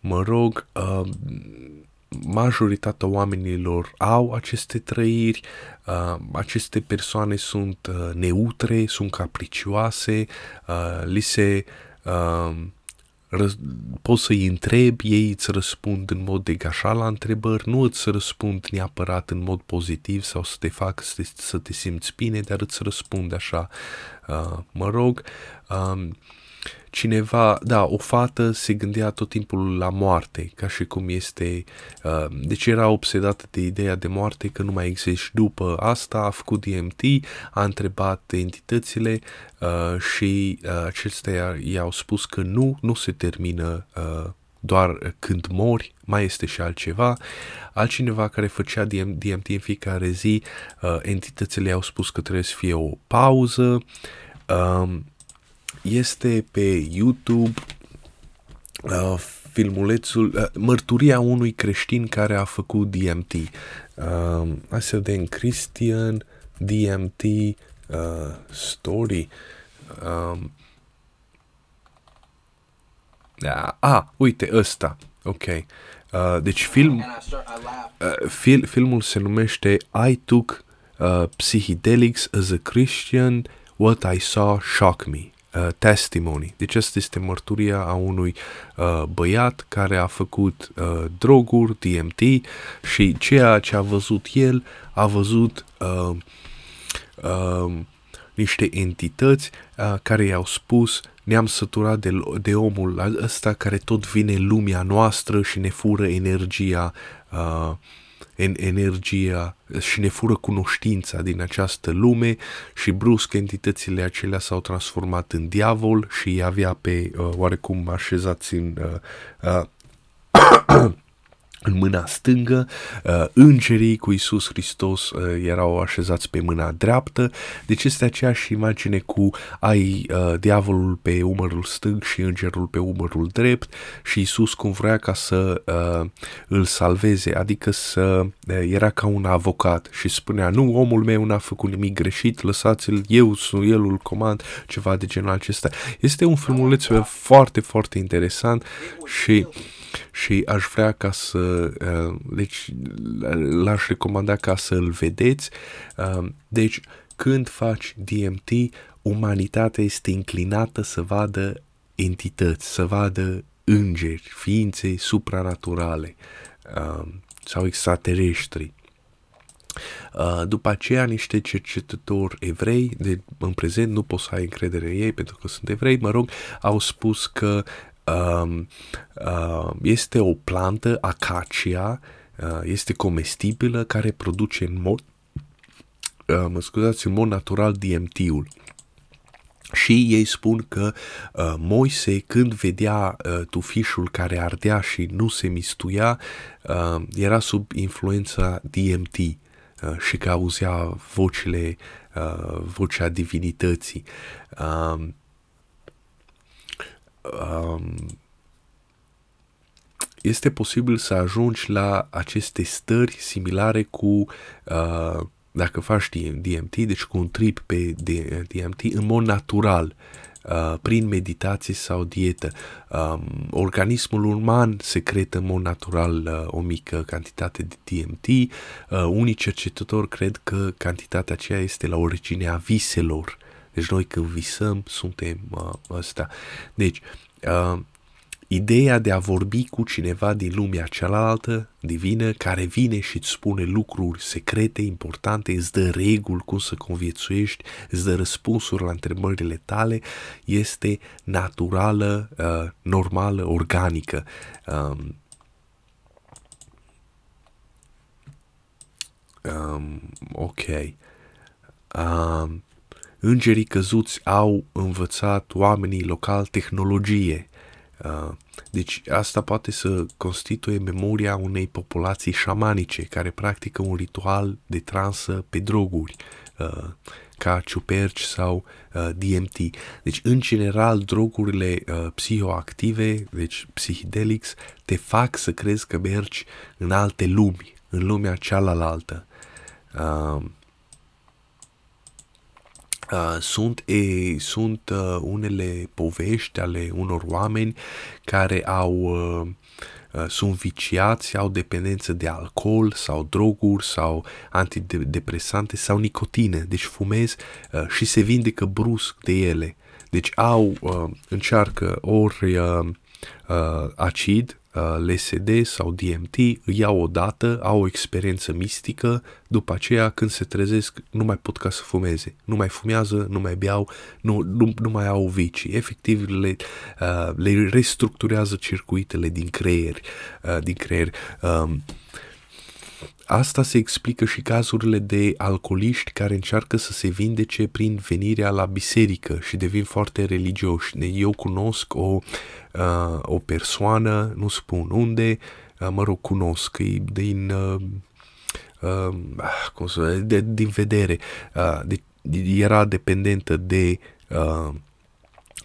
mă rog, um, majoritatea oamenilor au aceste trăiri, uh, aceste persoane sunt uh, neutre, sunt capricioase, uh, li se uh, răz- poți să-i întrebi, ei îți răspund în mod degașat la întrebări, nu îți răspund neapărat în mod pozitiv sau să te fac să te, să te simți bine, dar îți răspund așa, uh, mă rog. Um, cineva, da, o fată se gândea tot timpul la moarte, ca și cum este, uh, deci era obsedată de ideea de moarte că nu mai există și după asta a făcut DMT, a întrebat entitățile uh, și uh, acestea i-au spus că nu, nu se termină uh, doar când mori, mai este și altceva. Altcineva care făcea DMT în fiecare zi, uh, entitățile i-au spus că trebuie să fie o pauză. Um, este pe YouTube uh, filmulețul, uh, mărturia unui creștin care a făcut DMT. Uh, hai să vedem, Christian DMT uh, Story. Uh, a, ah, uite, ăsta. Ok. Uh, deci film, uh, fil, filmul se numește I Took uh, Psychedelics as a Christian, What I Saw Shock Me. Uh, testimony. Deci asta este mărturia a unui uh, băiat care a făcut uh, droguri, DMT și ceea ce a văzut el, a văzut uh, uh, niște entități uh, care i-au spus ne-am săturat de, de omul ăsta care tot vine în lumea noastră și ne fură energia, uh, en, energia și ne fură cunoștința din această lume și brusc entitățile acelea s-au transformat în diavol și îi avea pe uh, oarecum așezați în uh, uh, în mâna stângă, uh, îngerii cu Isus Hristos uh, erau așezați pe mâna dreaptă, deci este aceeași imagine cu ai uh, diavolul pe umărul stâng și îngerul pe umărul drept și Isus cum vrea ca să îl salveze, adică să era ca un avocat și spunea, nu, omul meu n-a făcut nimic greșit, lăsați-l, eu sunt, el îl comand, ceva de genul acesta. Este un filmuleț foarte, foarte interesant și și aș vrea ca să, uh, deci l-aș recomanda ca să îl vedeți. Uh, deci când faci DMT, umanitatea este inclinată să vadă entități, să vadă îngeri, ființe supranaturale uh, sau extraterestri. După aceea, niște cercetători evrei, de, în prezent nu pot să ai încredere în ei pentru că sunt evrei, mă rog, au spus că uh, uh, este o plantă, acacia, uh, este comestibilă care produce în mod, uh, mă scuzați, în mod natural DMT-ul. Și ei spun că uh, Moise, când vedea uh, tufișul care ardea și nu se mistuia, uh, era sub influența DMT uh, și că auzea vocile, uh, vocea divinității. Uh, um, este posibil să ajungi la aceste stări similare cu uh, dacă faci DMT, deci cu un trip pe DMT în mod natural, uh, prin meditație sau dietă. Um, organismul uman secretă în mod natural uh, o mică cantitate de DMT. Uh, unii cercetători cred că cantitatea aceea este la originea viselor deci noi când visăm suntem uh, ăsta. Deci, uh, ideea de a vorbi cu cineva din lumea cealaltă, divină, care vine și îți spune lucruri secrete, importante, îți dă reguli cum să conviețuiești, îți dă răspunsuri la întrebările tale, este naturală, uh, normală, organică. Um, um, ok. Um, Îngerii căzuți au învățat oamenii local tehnologie. Uh, deci asta poate să constituie memoria unei populații șamanice care practică un ritual de transă pe droguri, uh, ca ciuperci sau uh, DMT. Deci, în general, drogurile psihoactive, deci psihedelics, te fac să crezi că mergi în alte lumi, în lumea cealaltă. Uh, Uh, sunt e, sunt uh, unele povești ale unor oameni care au uh, uh, sunt viciați, au dependență de alcool sau droguri sau antidepresante sau nicotine, deci fumez uh, și se vindecă brusc de ele. Deci au, uh, încearcă ori uh, uh, acid Uh, LSD sau DMT, îi iau o dată, au o experiență mistică, după aceea când se trezesc nu mai pot ca să fumeze, nu mai fumează, nu mai beau, nu, nu, nu mai au vicii, efectiv le, uh, le restructurează circuitele din creier, uh, din creier. Um, Asta se explică și cazurile de alcooliști care încearcă să se vindece prin venirea la biserică și devin foarte religioși. Eu cunosc o, uh, o persoană, nu spun unde, uh, mă rog, cunosc, e din, uh, uh, cum să, de, din vedere, uh, de, era dependentă de uh,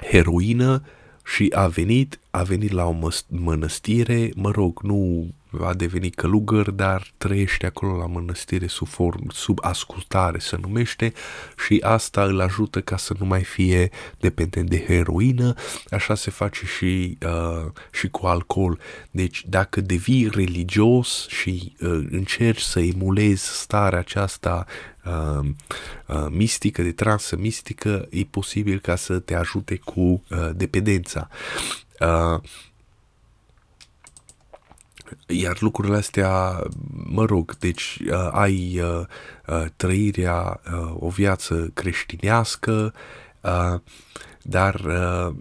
heroină și a venit, a venit la o mănăstire, mă rog, nu a devenit călugăr, dar trăiește acolo la mănăstire sub, form, sub ascultare, se numește, și asta îl ajută ca să nu mai fie dependent de heroină, așa se face și, uh, și cu alcool. Deci dacă devii religios și uh, încerci să emulezi starea aceasta uh, uh, mistică, de transă mistică, e posibil ca să te ajute cu uh, dependența. Uh, iar lucrurile astea, mă rog, deci uh, ai uh, uh, trăirea, uh, o viață creștinească, uh, dar uh,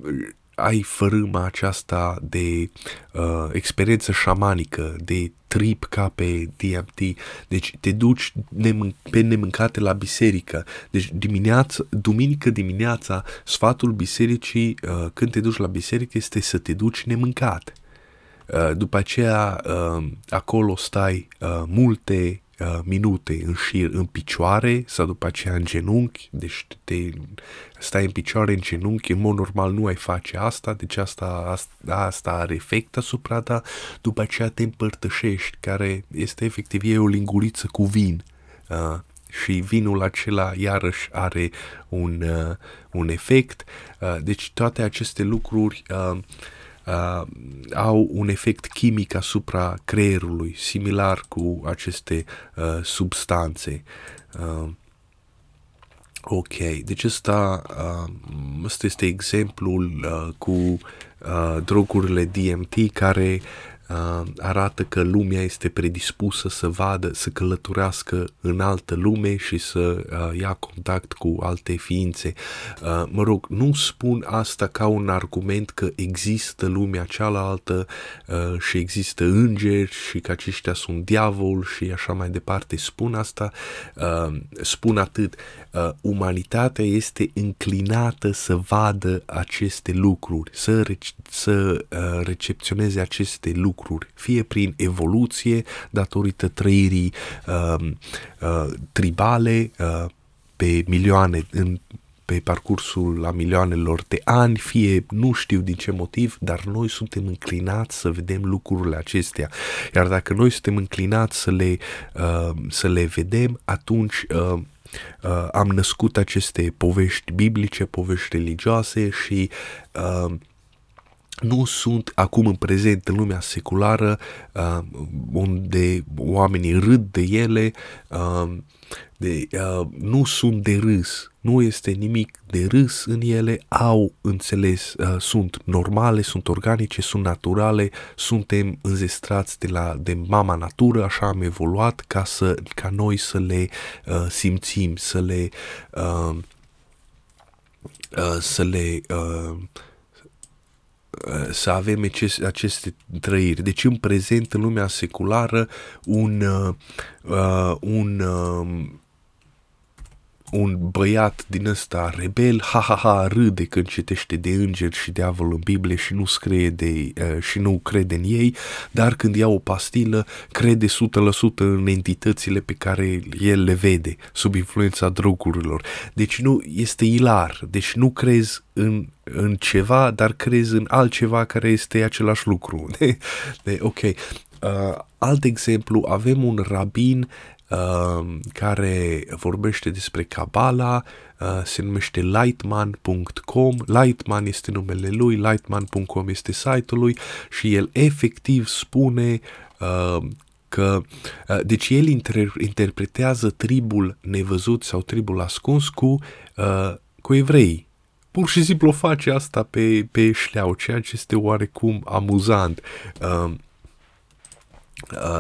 ai fărâma aceasta de uh, experiență șamanică, de trip ca pe DMT, deci te duci nemân- pe nemâncate la biserică. Deci dimineața, duminică dimineața, sfatul bisericii uh, când te duci la biserică este să te duci nemâncat. Uh, după aceea, uh, acolo stai uh, multe minute în șir în picioare sau după aceea în genunchi, deci te stai în picioare în genunchi, în mod normal nu ai face asta, deci asta, asta, asta are efect asupra ta, după aceea te împărtășești, care este efectiv e o linguriță cu vin. Uh, și vinul acela iarăși are un, uh, un efect. Uh, deci toate aceste lucruri uh, uh, au un efect chimic asupra creierului, similar cu aceste uh, substanțe. Uh, ok, deci ăsta, uh, ăsta este exemplul uh, cu uh, drogurile DMT care uh, arată că lumea este predispusă să vadă, să călătorească în altă lume și să uh, ia contact cu alte ființe. Uh, mă rog, nu spun asta ca un argument că există lumea cealaltă uh, și există îngeri și că aceștia sunt diavol și așa mai departe. Spun asta, uh, spun atât, uh, umanitatea este înclinată să vadă aceste lucruri, să, rece- să uh, recepționeze aceste lucruri lucruri, fie prin evoluție datorită trăirii uh, uh, tribale uh, pe milioane în pe parcursul la milioanelor de ani, fie nu știu din ce motiv, dar noi suntem înclinați să vedem lucrurile acestea. Iar dacă noi suntem înclinați să le, uh, să le vedem, atunci uh, uh, am născut aceste povești biblice, povești religioase și uh, nu sunt acum în prezent în lumea seculară uh, unde oamenii râd de ele, uh, de, uh, nu sunt de râs, nu este nimic de râs în ele, au înțeles, uh, sunt normale, sunt organice, sunt naturale, suntem înzestrați de, la, de mama natură, așa am evoluat ca, să, ca noi să le uh, simțim, să le uh, uh, să le uh, Uh, să avem aceste, aceste trăiri. Deci în prezent, în lumea seculară, un, uh, uh un uh, un băiat din ăsta rebel, ha, ha, ha, râde când citește de îngeri și diavol în Biblie și nu scrie de, uh, și nu crede în ei, dar când ia o pastilă, crede 100% în entitățile pe care el le vede sub influența drogurilor. Deci nu, este ilar, deci nu crezi în, în ceva, dar crezi în altceva care este același lucru. De, de, ok. Uh, alt exemplu, avem un rabin uh, care vorbește despre Kabbalah, uh, se numește lightman.com, Lightman este numele lui, lightman.com este site-ul lui și el efectiv spune uh, că, uh, deci el inter- interpretează tribul nevăzut sau tribul ascuns cu, uh, cu evrei. Pur și simplu face asta pe, pe șleau, ceea ce este oarecum amuzant. Uh, Uh,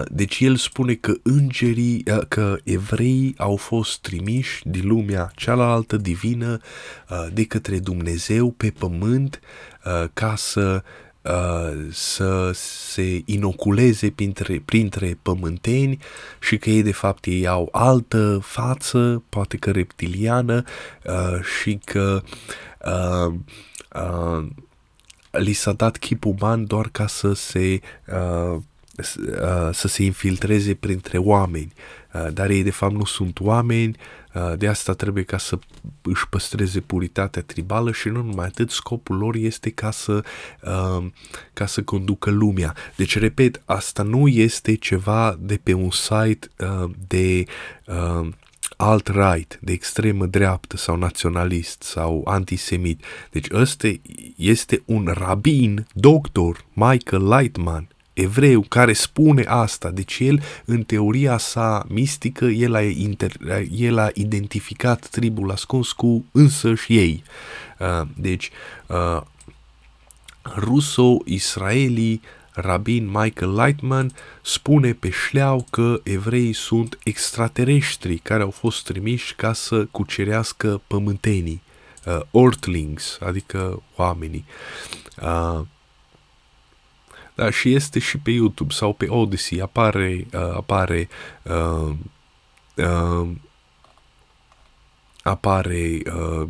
deci el spune că îngerii, uh, că evreii au fost trimiși din lumea cealaltă divină uh, de către Dumnezeu pe pământ ca să să se inoculeze printre, printre pământeni și că ei de fapt ei au altă față, poate că reptiliană și că uh, uh, li s-a dat chip uman doar ca să se uh, uh, să se infiltreze printre oameni, uh, dar ei de fapt nu sunt oameni, uh, de asta trebuie ca să își păstreze puritatea tribală și nu numai atât, scopul lor este ca să, uh, ca să conducă lumea. Deci, repet, asta nu este ceva de pe un site uh, de uh, alt-right, de extremă dreaptă sau naționalist sau antisemit. Deci ăsta este un rabin, doctor, Michael Lightman, evreu, care spune asta. Deci el, în teoria sa mistică, el a, inter, el a identificat tribul ascuns cu însăși ei. Uh, deci, uh, ruso-israelii rabin Michael Lightman spune pe șleau că evreii sunt extraterestri care au fost trimiși ca să cucerească pământenii, uh, ortlings, adică oamenii. Uh, da, și este și pe YouTube sau pe Odyssey, apare, uh, apare uh, uh, apare uh,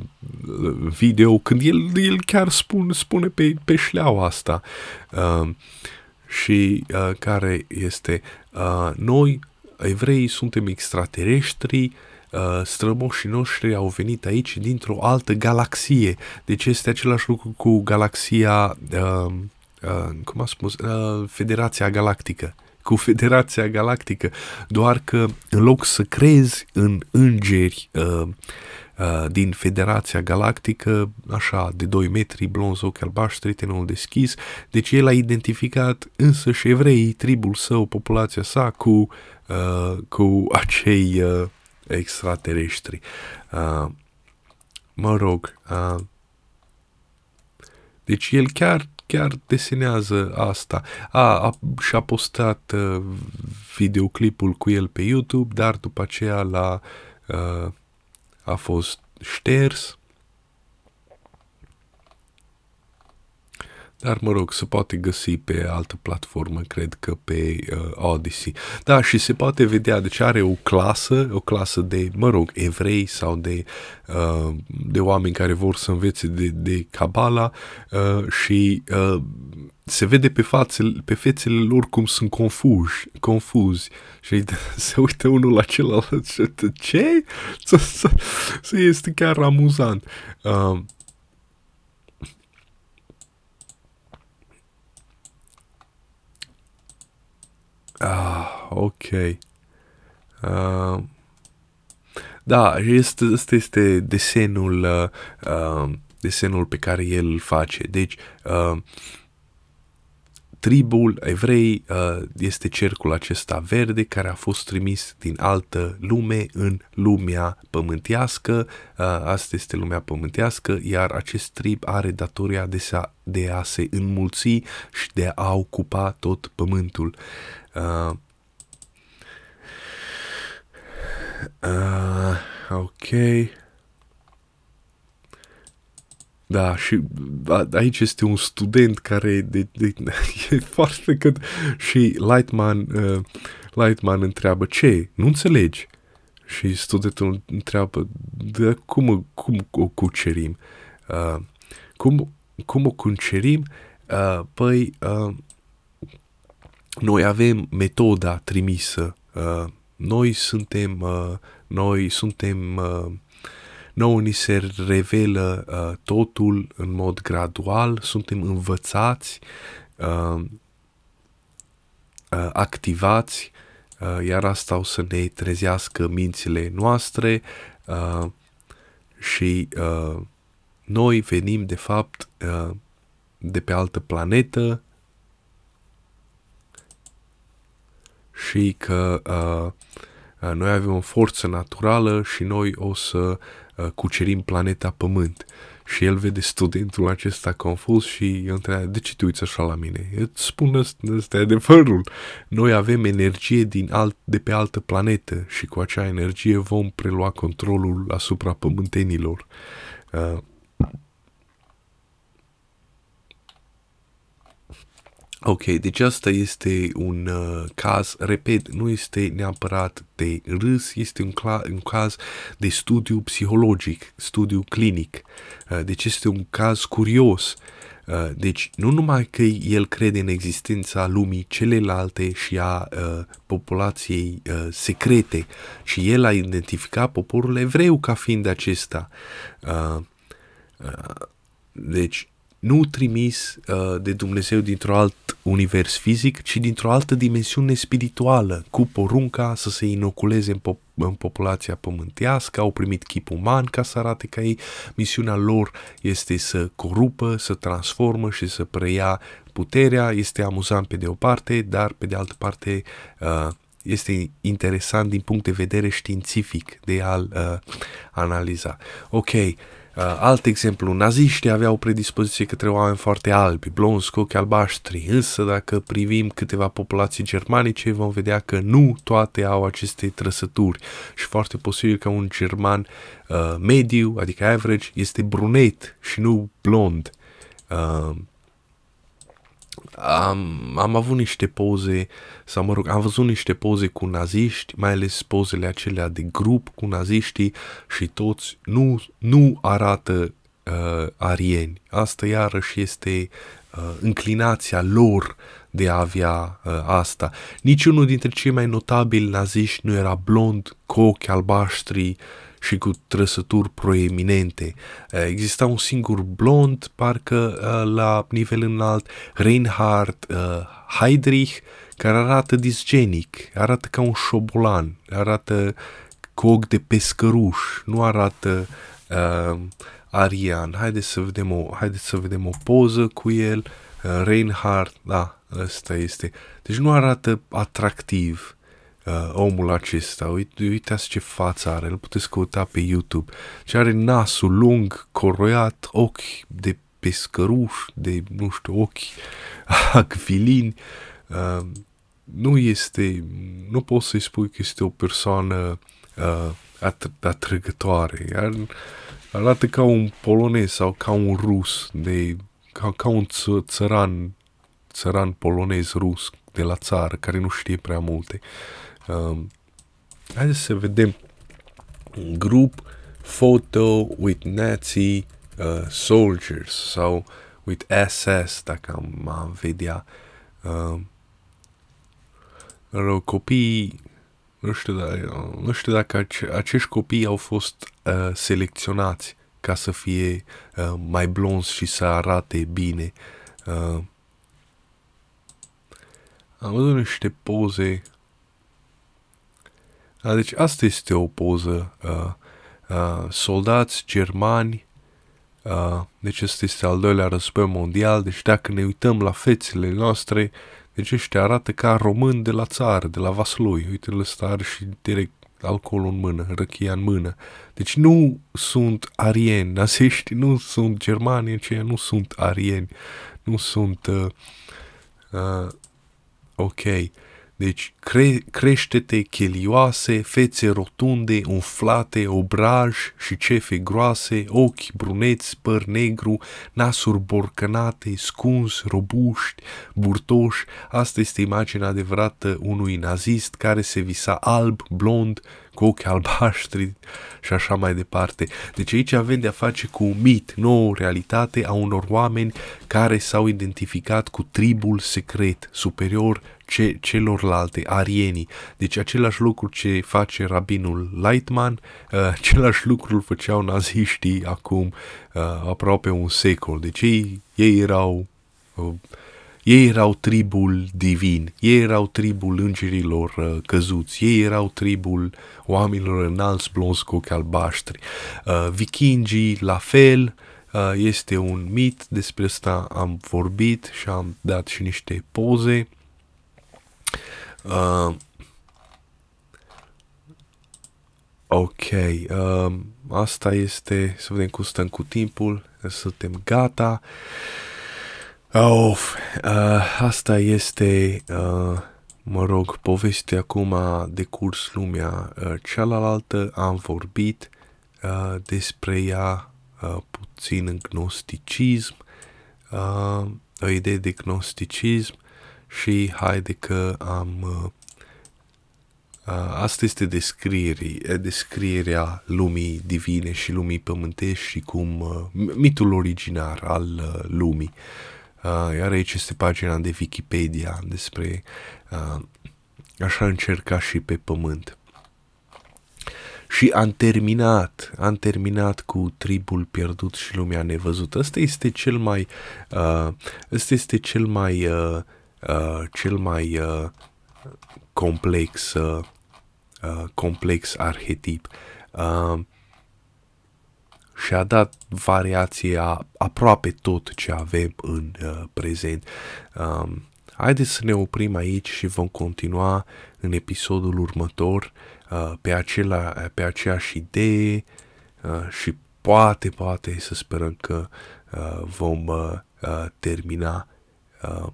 video când el, el chiar spun, spune pe, pe șleaua asta uh, și uh, care este uh, noi evrei suntem extraterestri uh, strămoșii noștri au venit aici dintr-o altă galaxie. Deci este același lucru cu galaxia uh, uh, cum a spus uh, Federația Galactică cu Federația Galactică, doar că în loc să crezi în îngeri uh, uh, din Federația Galactică, așa, de 2 metri, blonz, ochi albaștri, tenul deschis, deci el a identificat însă și evreii, tribul său, populația sa, cu, uh, cu acei uh, extraterestri. Uh, mă rog, uh, deci el chiar chiar desenează asta. A, a și-a postat uh, videoclipul cu el pe YouTube, dar după aceea la uh, a fost șters Dar, mă rog, se poate găsi pe altă platformă, cred că pe uh, Odyssey. Da, și se poate vedea, deci are o clasă, o clasă de, mă rog, evrei sau de, uh, de oameni care vor să învețe de, de Kabbalah uh, și uh, se vede pe, fațele, pe fețele lor cum sunt confuzi, confuzi și se uită unul la celălalt și ce? Ce? Este chiar amuzant. Uh, Ah, ok. Uh, da, este, ăsta este desenul, uh, uh, desenul pe care el îl face. Deci, uh, tribul evrei uh, este cercul acesta verde care a fost trimis din altă lume în lumea pământească. Uh, asta este lumea pământească, iar acest trib are datoria de, sa, de a se înmulți și de a ocupa tot pământul. Uh, uh, ok. Da, și aici este un student care de, de, e foarte cât și Lightman, uh, Lightman întreabă ce? Nu înțelegi? Și studentul întreabă de cum, cum o cucerim? Uh, cum, cum o cucerim? Uh, păi, uh, noi avem metoda trimisă. Uh, noi suntem, uh, noi suntem, uh, nouă ni se revelă uh, totul în mod gradual, suntem învățați, uh, uh, activați, uh, iar asta o să ne trezească mințile noastre uh, și uh, noi venim de fapt uh, de pe altă planetă, și că uh, uh, noi avem o forță naturală și noi o să uh, cucerim planeta Pământ. Și el vede studentul acesta confuz și îl întreabă, de ce te uiți așa la mine? Eu îți spun ăsta e adevărul. Noi avem energie din alt, de pe altă planetă și cu acea energie vom prelua controlul asupra pământenilor. Uh, Ok, deci asta este un uh, caz, repet, nu este neapărat de râs, este un, cla- un caz de studiu psihologic, studiu clinic. Uh, deci este un caz curios. Uh, deci nu numai că el crede în existența lumii celelalte și a uh, populației uh, secrete, ci el a identificat poporul evreu ca fiind acesta. Uh, uh, deci nu trimis uh, de Dumnezeu dintr-un alt univers fizic, ci dintr-o altă dimensiune spirituală, cu porunca să se inoculeze în, pop- în populația pământească, au primit chip uman ca să arate ca ei. Misiunea lor este să corupă, să transformă și să preia puterea. Este amuzant pe de o parte, dar pe de altă parte uh, este interesant din punct de vedere științific de a-l uh, analiza. Ok, Uh, alt exemplu, naziștii aveau predispoziție către oameni foarte albi, blonzi, cu ochi albaștri, însă dacă privim câteva populații germanice vom vedea că nu toate au aceste trăsături și foarte posibil că un german uh, mediu, adică average, este brunet și nu blond. Uh, am, am avut niște poze, sau mă rog, am văzut niște poze cu naziști, mai ales pozele acelea de grup cu naziștii și toți nu, nu arată uh, arieni. Asta iarăși este uh, înclinația lor de a avea uh, asta. Niciunul dintre cei mai notabili naziști nu era blond, cu ochi albaștri, uh, și cu trăsături proeminente. Eh, exista un singur blond, parcă eh, la nivel înalt, Reinhard eh, Heydrich, care arată disgenic, arată ca un șobolan, arată cu ochi de pescăruș, nu arată uh, arian. Haideți să vedem o, haideți să vedem o poză cu el. Uh, Reinhard, da, ăsta este. Deci nu arată atractiv uh, omul acesta. Uite, uitați ce față are, îl puteți căuta pe YouTube. Și are nasul lung, coroiat, ochi de pescăruș, de, nu știu, ochi acvilini. Uh, nu este, nu poți să-i spui că este o persoană uh, at- atrăgătoare. Iar arată ca un polonez sau ca un rus, de, ca, ca un ță, țăran, țăran polonez rus de la țară, care nu știe prea multe. Uh, Um, haideți să vedem un grup photo with Nazi uh, soldiers sau with SS, dacă am, am vedea. Uh, copiii, nu știu, da, nu știu dacă ace- acești copii au fost uh, selecționați ca să fie uh, mai blonzi și să arate bine. Uh, am văzut niște poze da, deci asta este o poză. Uh, uh, soldați germani, uh, deci asta este al doilea război mondial, deci dacă ne uităm la fețele noastre, deci ăștia arată ca român de la țară, de la Vaslui. Uite, ăsta are și direct alcoolul în mână, răchia în mână. Deci nu sunt arieni, naziști nu sunt germani, aceia nu sunt arieni, nu sunt... Uh, uh, ok. Deci cre- crește-te chelioase, fețe rotunde, umflate, obraj și cefe groase, ochi bruneți, păr negru, nasuri borcănate, scuns, robuști, burtoși. Asta este imaginea adevărată unui nazist care se visa alb, blond, cu ochi albaștri și așa mai departe. Deci aici avem de-a face cu un mit, nu o realitate a unor oameni care s-au identificat cu tribul secret, superior ce, celorlalte, arienii. Deci același lucru ce face rabinul Lightman, uh, același lucru îl făceau naziștii acum uh, aproape un secol. Deci ei, ei erau uh, ei erau tribul divin, ei erau tribul îngerilor uh, căzuți, ei erau tribul oamenilor înalți blonzi cu ochi albaștri. Uh, vikingii, la fel, uh, este un mit, despre asta am vorbit și am dat și niște poze. Uh, ok, uh, asta este, să vedem cum stăm cu timpul, suntem gata. Of, uh, asta este, uh, mă rog, povestea acum a decurs lumea. Uh, cealaltă am vorbit uh, despre ea uh, puțin în gnosticism, uh, o idee de gnosticism și haide că am uh, uh, asta este descriere, descrierea lumii divine și lumii pământești și cum uh, mitul originar al uh, lumii. Uh, iar aici este pagina de Wikipedia despre uh, așa încerca și pe pământ. Și am terminat, am terminat cu tribul pierdut și lumea nevăzută. Ăsta este cel mai, uh, ăsta este cel mai, uh, uh, cel mai uh, complex, uh, uh, complex arhetip. Uh, și a dat variație a aproape tot ce avem în uh, prezent. Um, haideți să ne oprim aici și vom continua în episodul următor uh, pe, acela, pe aceeași idee uh, și poate, poate să sperăm că uh, vom uh, uh, termina uh,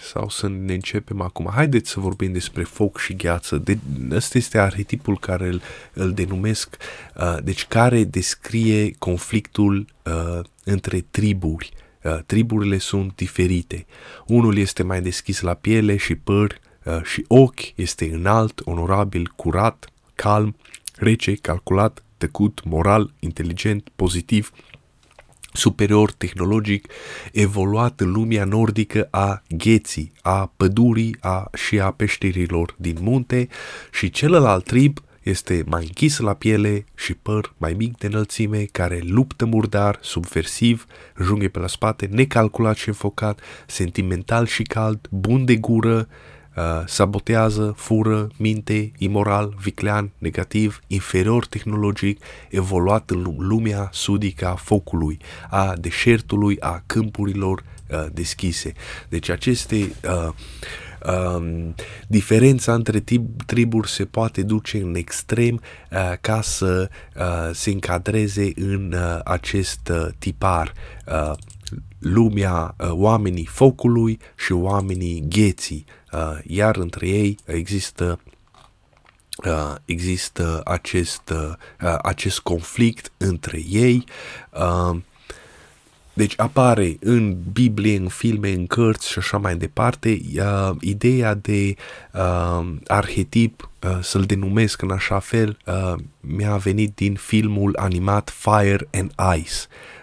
sau să ne începem acum. Haideți să vorbim despre foc și gheață. De, ăsta este arhetipul care îl, îl denumesc, uh, deci care descrie conflictul uh, între triburi. Uh, triburile sunt diferite. Unul este mai deschis la piele și păr uh, și ochi, este înalt, onorabil, curat, calm, rece, calculat, tăcut, moral, inteligent, pozitiv, superior tehnologic evoluat în lumea nordică a gheții, a pădurii a, și a peșterilor din munte și celălalt trib este mai închis la piele și păr mai mic de înălțime, care luptă murdar, subversiv, junghe pe la spate, necalculat și înfocat, sentimental și cald, bun de gură, uh, sabotează, fură, minte, imoral, viclean, negativ, inferior tehnologic, evoluat în lumea sudică a focului, a deșertului, a câmpurilor uh, deschise. Deci aceste uh, um, diferența între triburi se poate duce în extrem uh, ca să uh, se încadreze în uh, acest uh, tipar. Uh, lumea, uh, oamenii focului și oamenii gheții, uh, iar între ei există Uh, există acest, uh, acest conflict între ei. Uh, deci apare în Biblie, în filme, în cărți și așa mai departe uh, ideea de uh, arhetip, uh, să-l denumesc în așa fel, uh, mi-a venit din filmul animat Fire and Ice.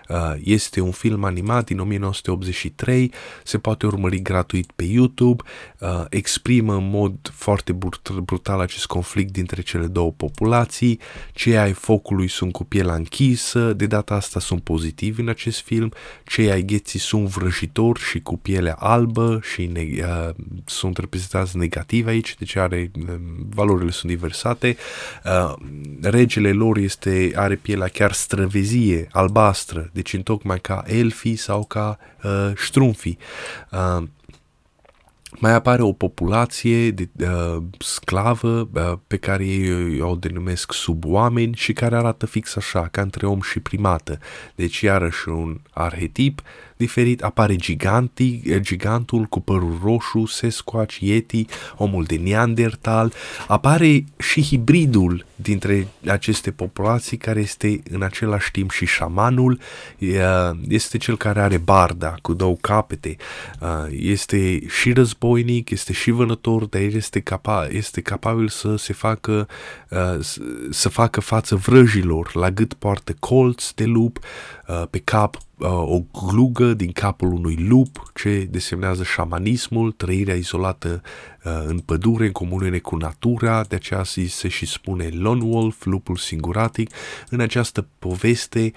Uh, este un film animat din 1983, se poate urmări gratuit pe YouTube, uh, exprimă în mod foarte brutal acest conflict dintre cele două populații, cei ai focului sunt cu pielea închisă, de data asta sunt pozitivi în acest film, cei ai gheții sunt vrăjitori și cu pielea albă și ne- uh, sunt reprezentați negativ aici, deci are, valorile sunt diversate, regele lor este, are pielea chiar străvezie, albastră, deci întocmai ca elfii sau ca uh, ștrumfii. Uh, mai apare o populație de uh, sclavă uh, pe care ei o denumesc suboameni și care arată fix așa, ca între om și primată. Deci iarăși un arhetip diferit, apare gigantii, gigantul cu părul roșu, Sasquatch, Yeti, omul de Neandertal, apare și hibridul dintre aceste populații care este în același timp și șamanul, este cel care are barda cu două capete, este și războinic, este și vânător, dar el este, capa- este capabil să se facă să facă față vrăjilor, la gât poartă colți de lup, pe cap uh, o glugă din capul unui lup ce desemnează șamanismul, trăirea izolată uh, în pădure, în comuniune cu natura, de aceea se și spune lone wolf, lupul singuratic. În această poveste,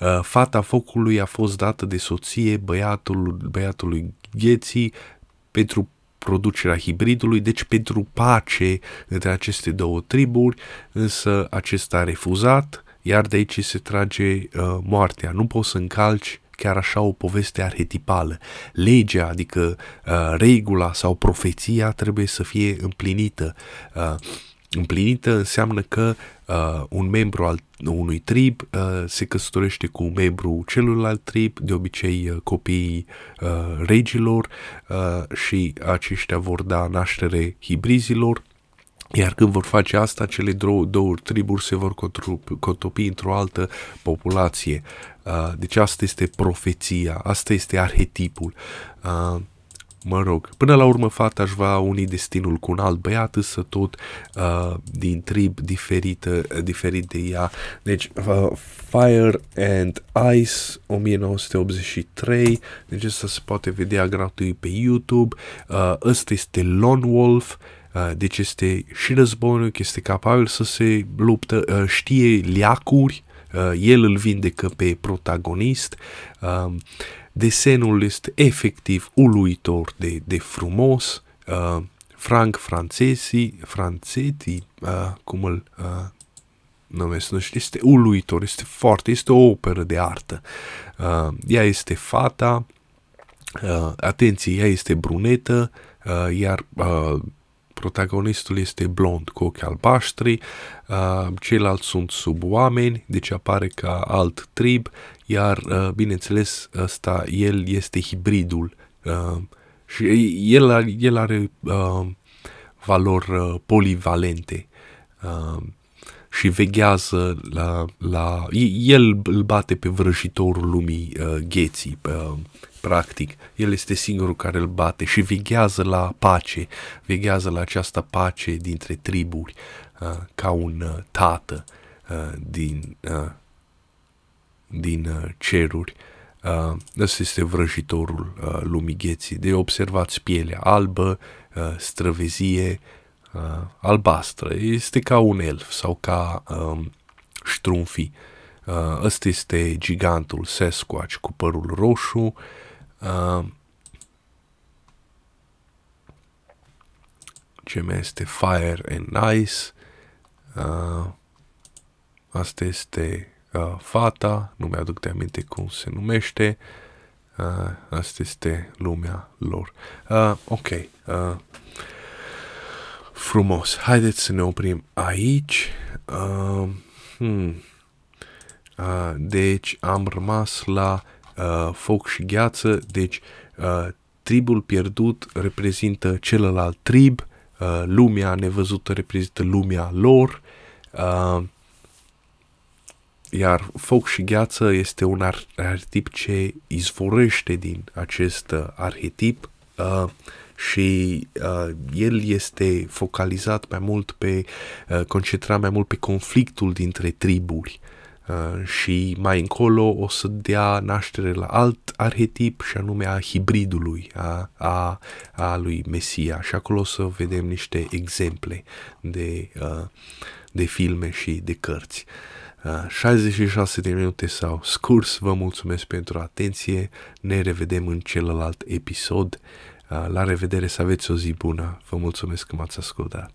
uh, fata focului a fost dată de soție băiatul, băiatului gheții pentru producerea hibridului, deci pentru pace între aceste două triburi, însă acesta a refuzat, iar de aici se trage uh, moartea. Nu poți să încalci chiar așa o poveste arhetipală. Legea, adică uh, regula sau profeția trebuie să fie împlinită. Uh, împlinită înseamnă că uh, un membru al unui trib uh, se căsătorește cu un membru celuilalt trib, de obicei uh, copiii uh, regilor uh, și aceștia vor da naștere hibrizilor iar când vor face asta, cele două, două triburi se vor cotopi într-o altă populație. Uh, deci asta este profeția, asta este arhetipul. Uh, mă rog, până la urmă fata își va uni destinul cu un alt băiat, însă tot uh, din trib diferită, diferit de ea. Deci, uh, Fire and Ice 1983, deci asta se poate vedea gratuit pe YouTube. Uh, ăsta este Lone Wolf, uh, deci este și războinic, este capabil să se luptă, uh, știe liacuri, uh, el îl vindecă pe protagonist. Uh, Desenul este efectiv uluitor de, de frumos. Uh, Frank Francesi, Francetti, uh, cum îl uh, numesc, nu știu, este uluitor, este foarte, este o operă de artă. Uh, ea este fata, uh, atenție, ea este brunetă, uh, iar uh, protagonistul este blond cu ochi albaștri, uh, ceilalți sunt sub oameni, deci apare ca alt trib, iar, uh, bineînțeles, ăsta, el este hibridul uh, și el, el are uh, valori uh, polivalente uh, și veghează la, la... El îl bate pe vrăjitorul lumii uh, gheții, uh, practic. El este singurul care îl bate și veghează la pace, veghează la această pace dintre triburi, uh, ca un uh, tată uh, din... Uh, din uh, ceruri. Uh, ăsta este vrăjitorul uh, lumii gheții. De observați pielea albă, uh, străvezie, uh, albastră. Este ca un elf sau ca um, ștrumfii. Uh, ăsta este gigantul Sasquatch cu părul roșu. Uh, ce mai este Fire and Ice. Uh, asta este uh, fata, nu mi-aduc de aminte cum se numește, uh, asta este lumea lor. Uh, ok, uh, frumos. Haideți să ne oprim aici. Uh, hmm. uh, deci am rămas la uh, foc și gheață, deci uh, tribul pierdut reprezintă celălalt trib, uh, lumea nevăzută reprezintă lumea lor, uh, iar foc și gheață este un arhetip ce izvorăște din acest uh, arhetip uh, și uh, el este focalizat mai mult pe, uh, concentrat mai mult pe conflictul dintre triburi. Uh, și mai încolo o să dea naștere la alt arhetip și anume a hibridului, a, a, a lui Mesia și acolo o să vedem niște exemple de, uh, de filme și de cărți. Uh, 66 de minute sau scurs, vă mulțumesc pentru atenție, ne revedem în celălalt episod, la revedere, să aveți o zi bună, vă mulțumesc că m-ați ascultat.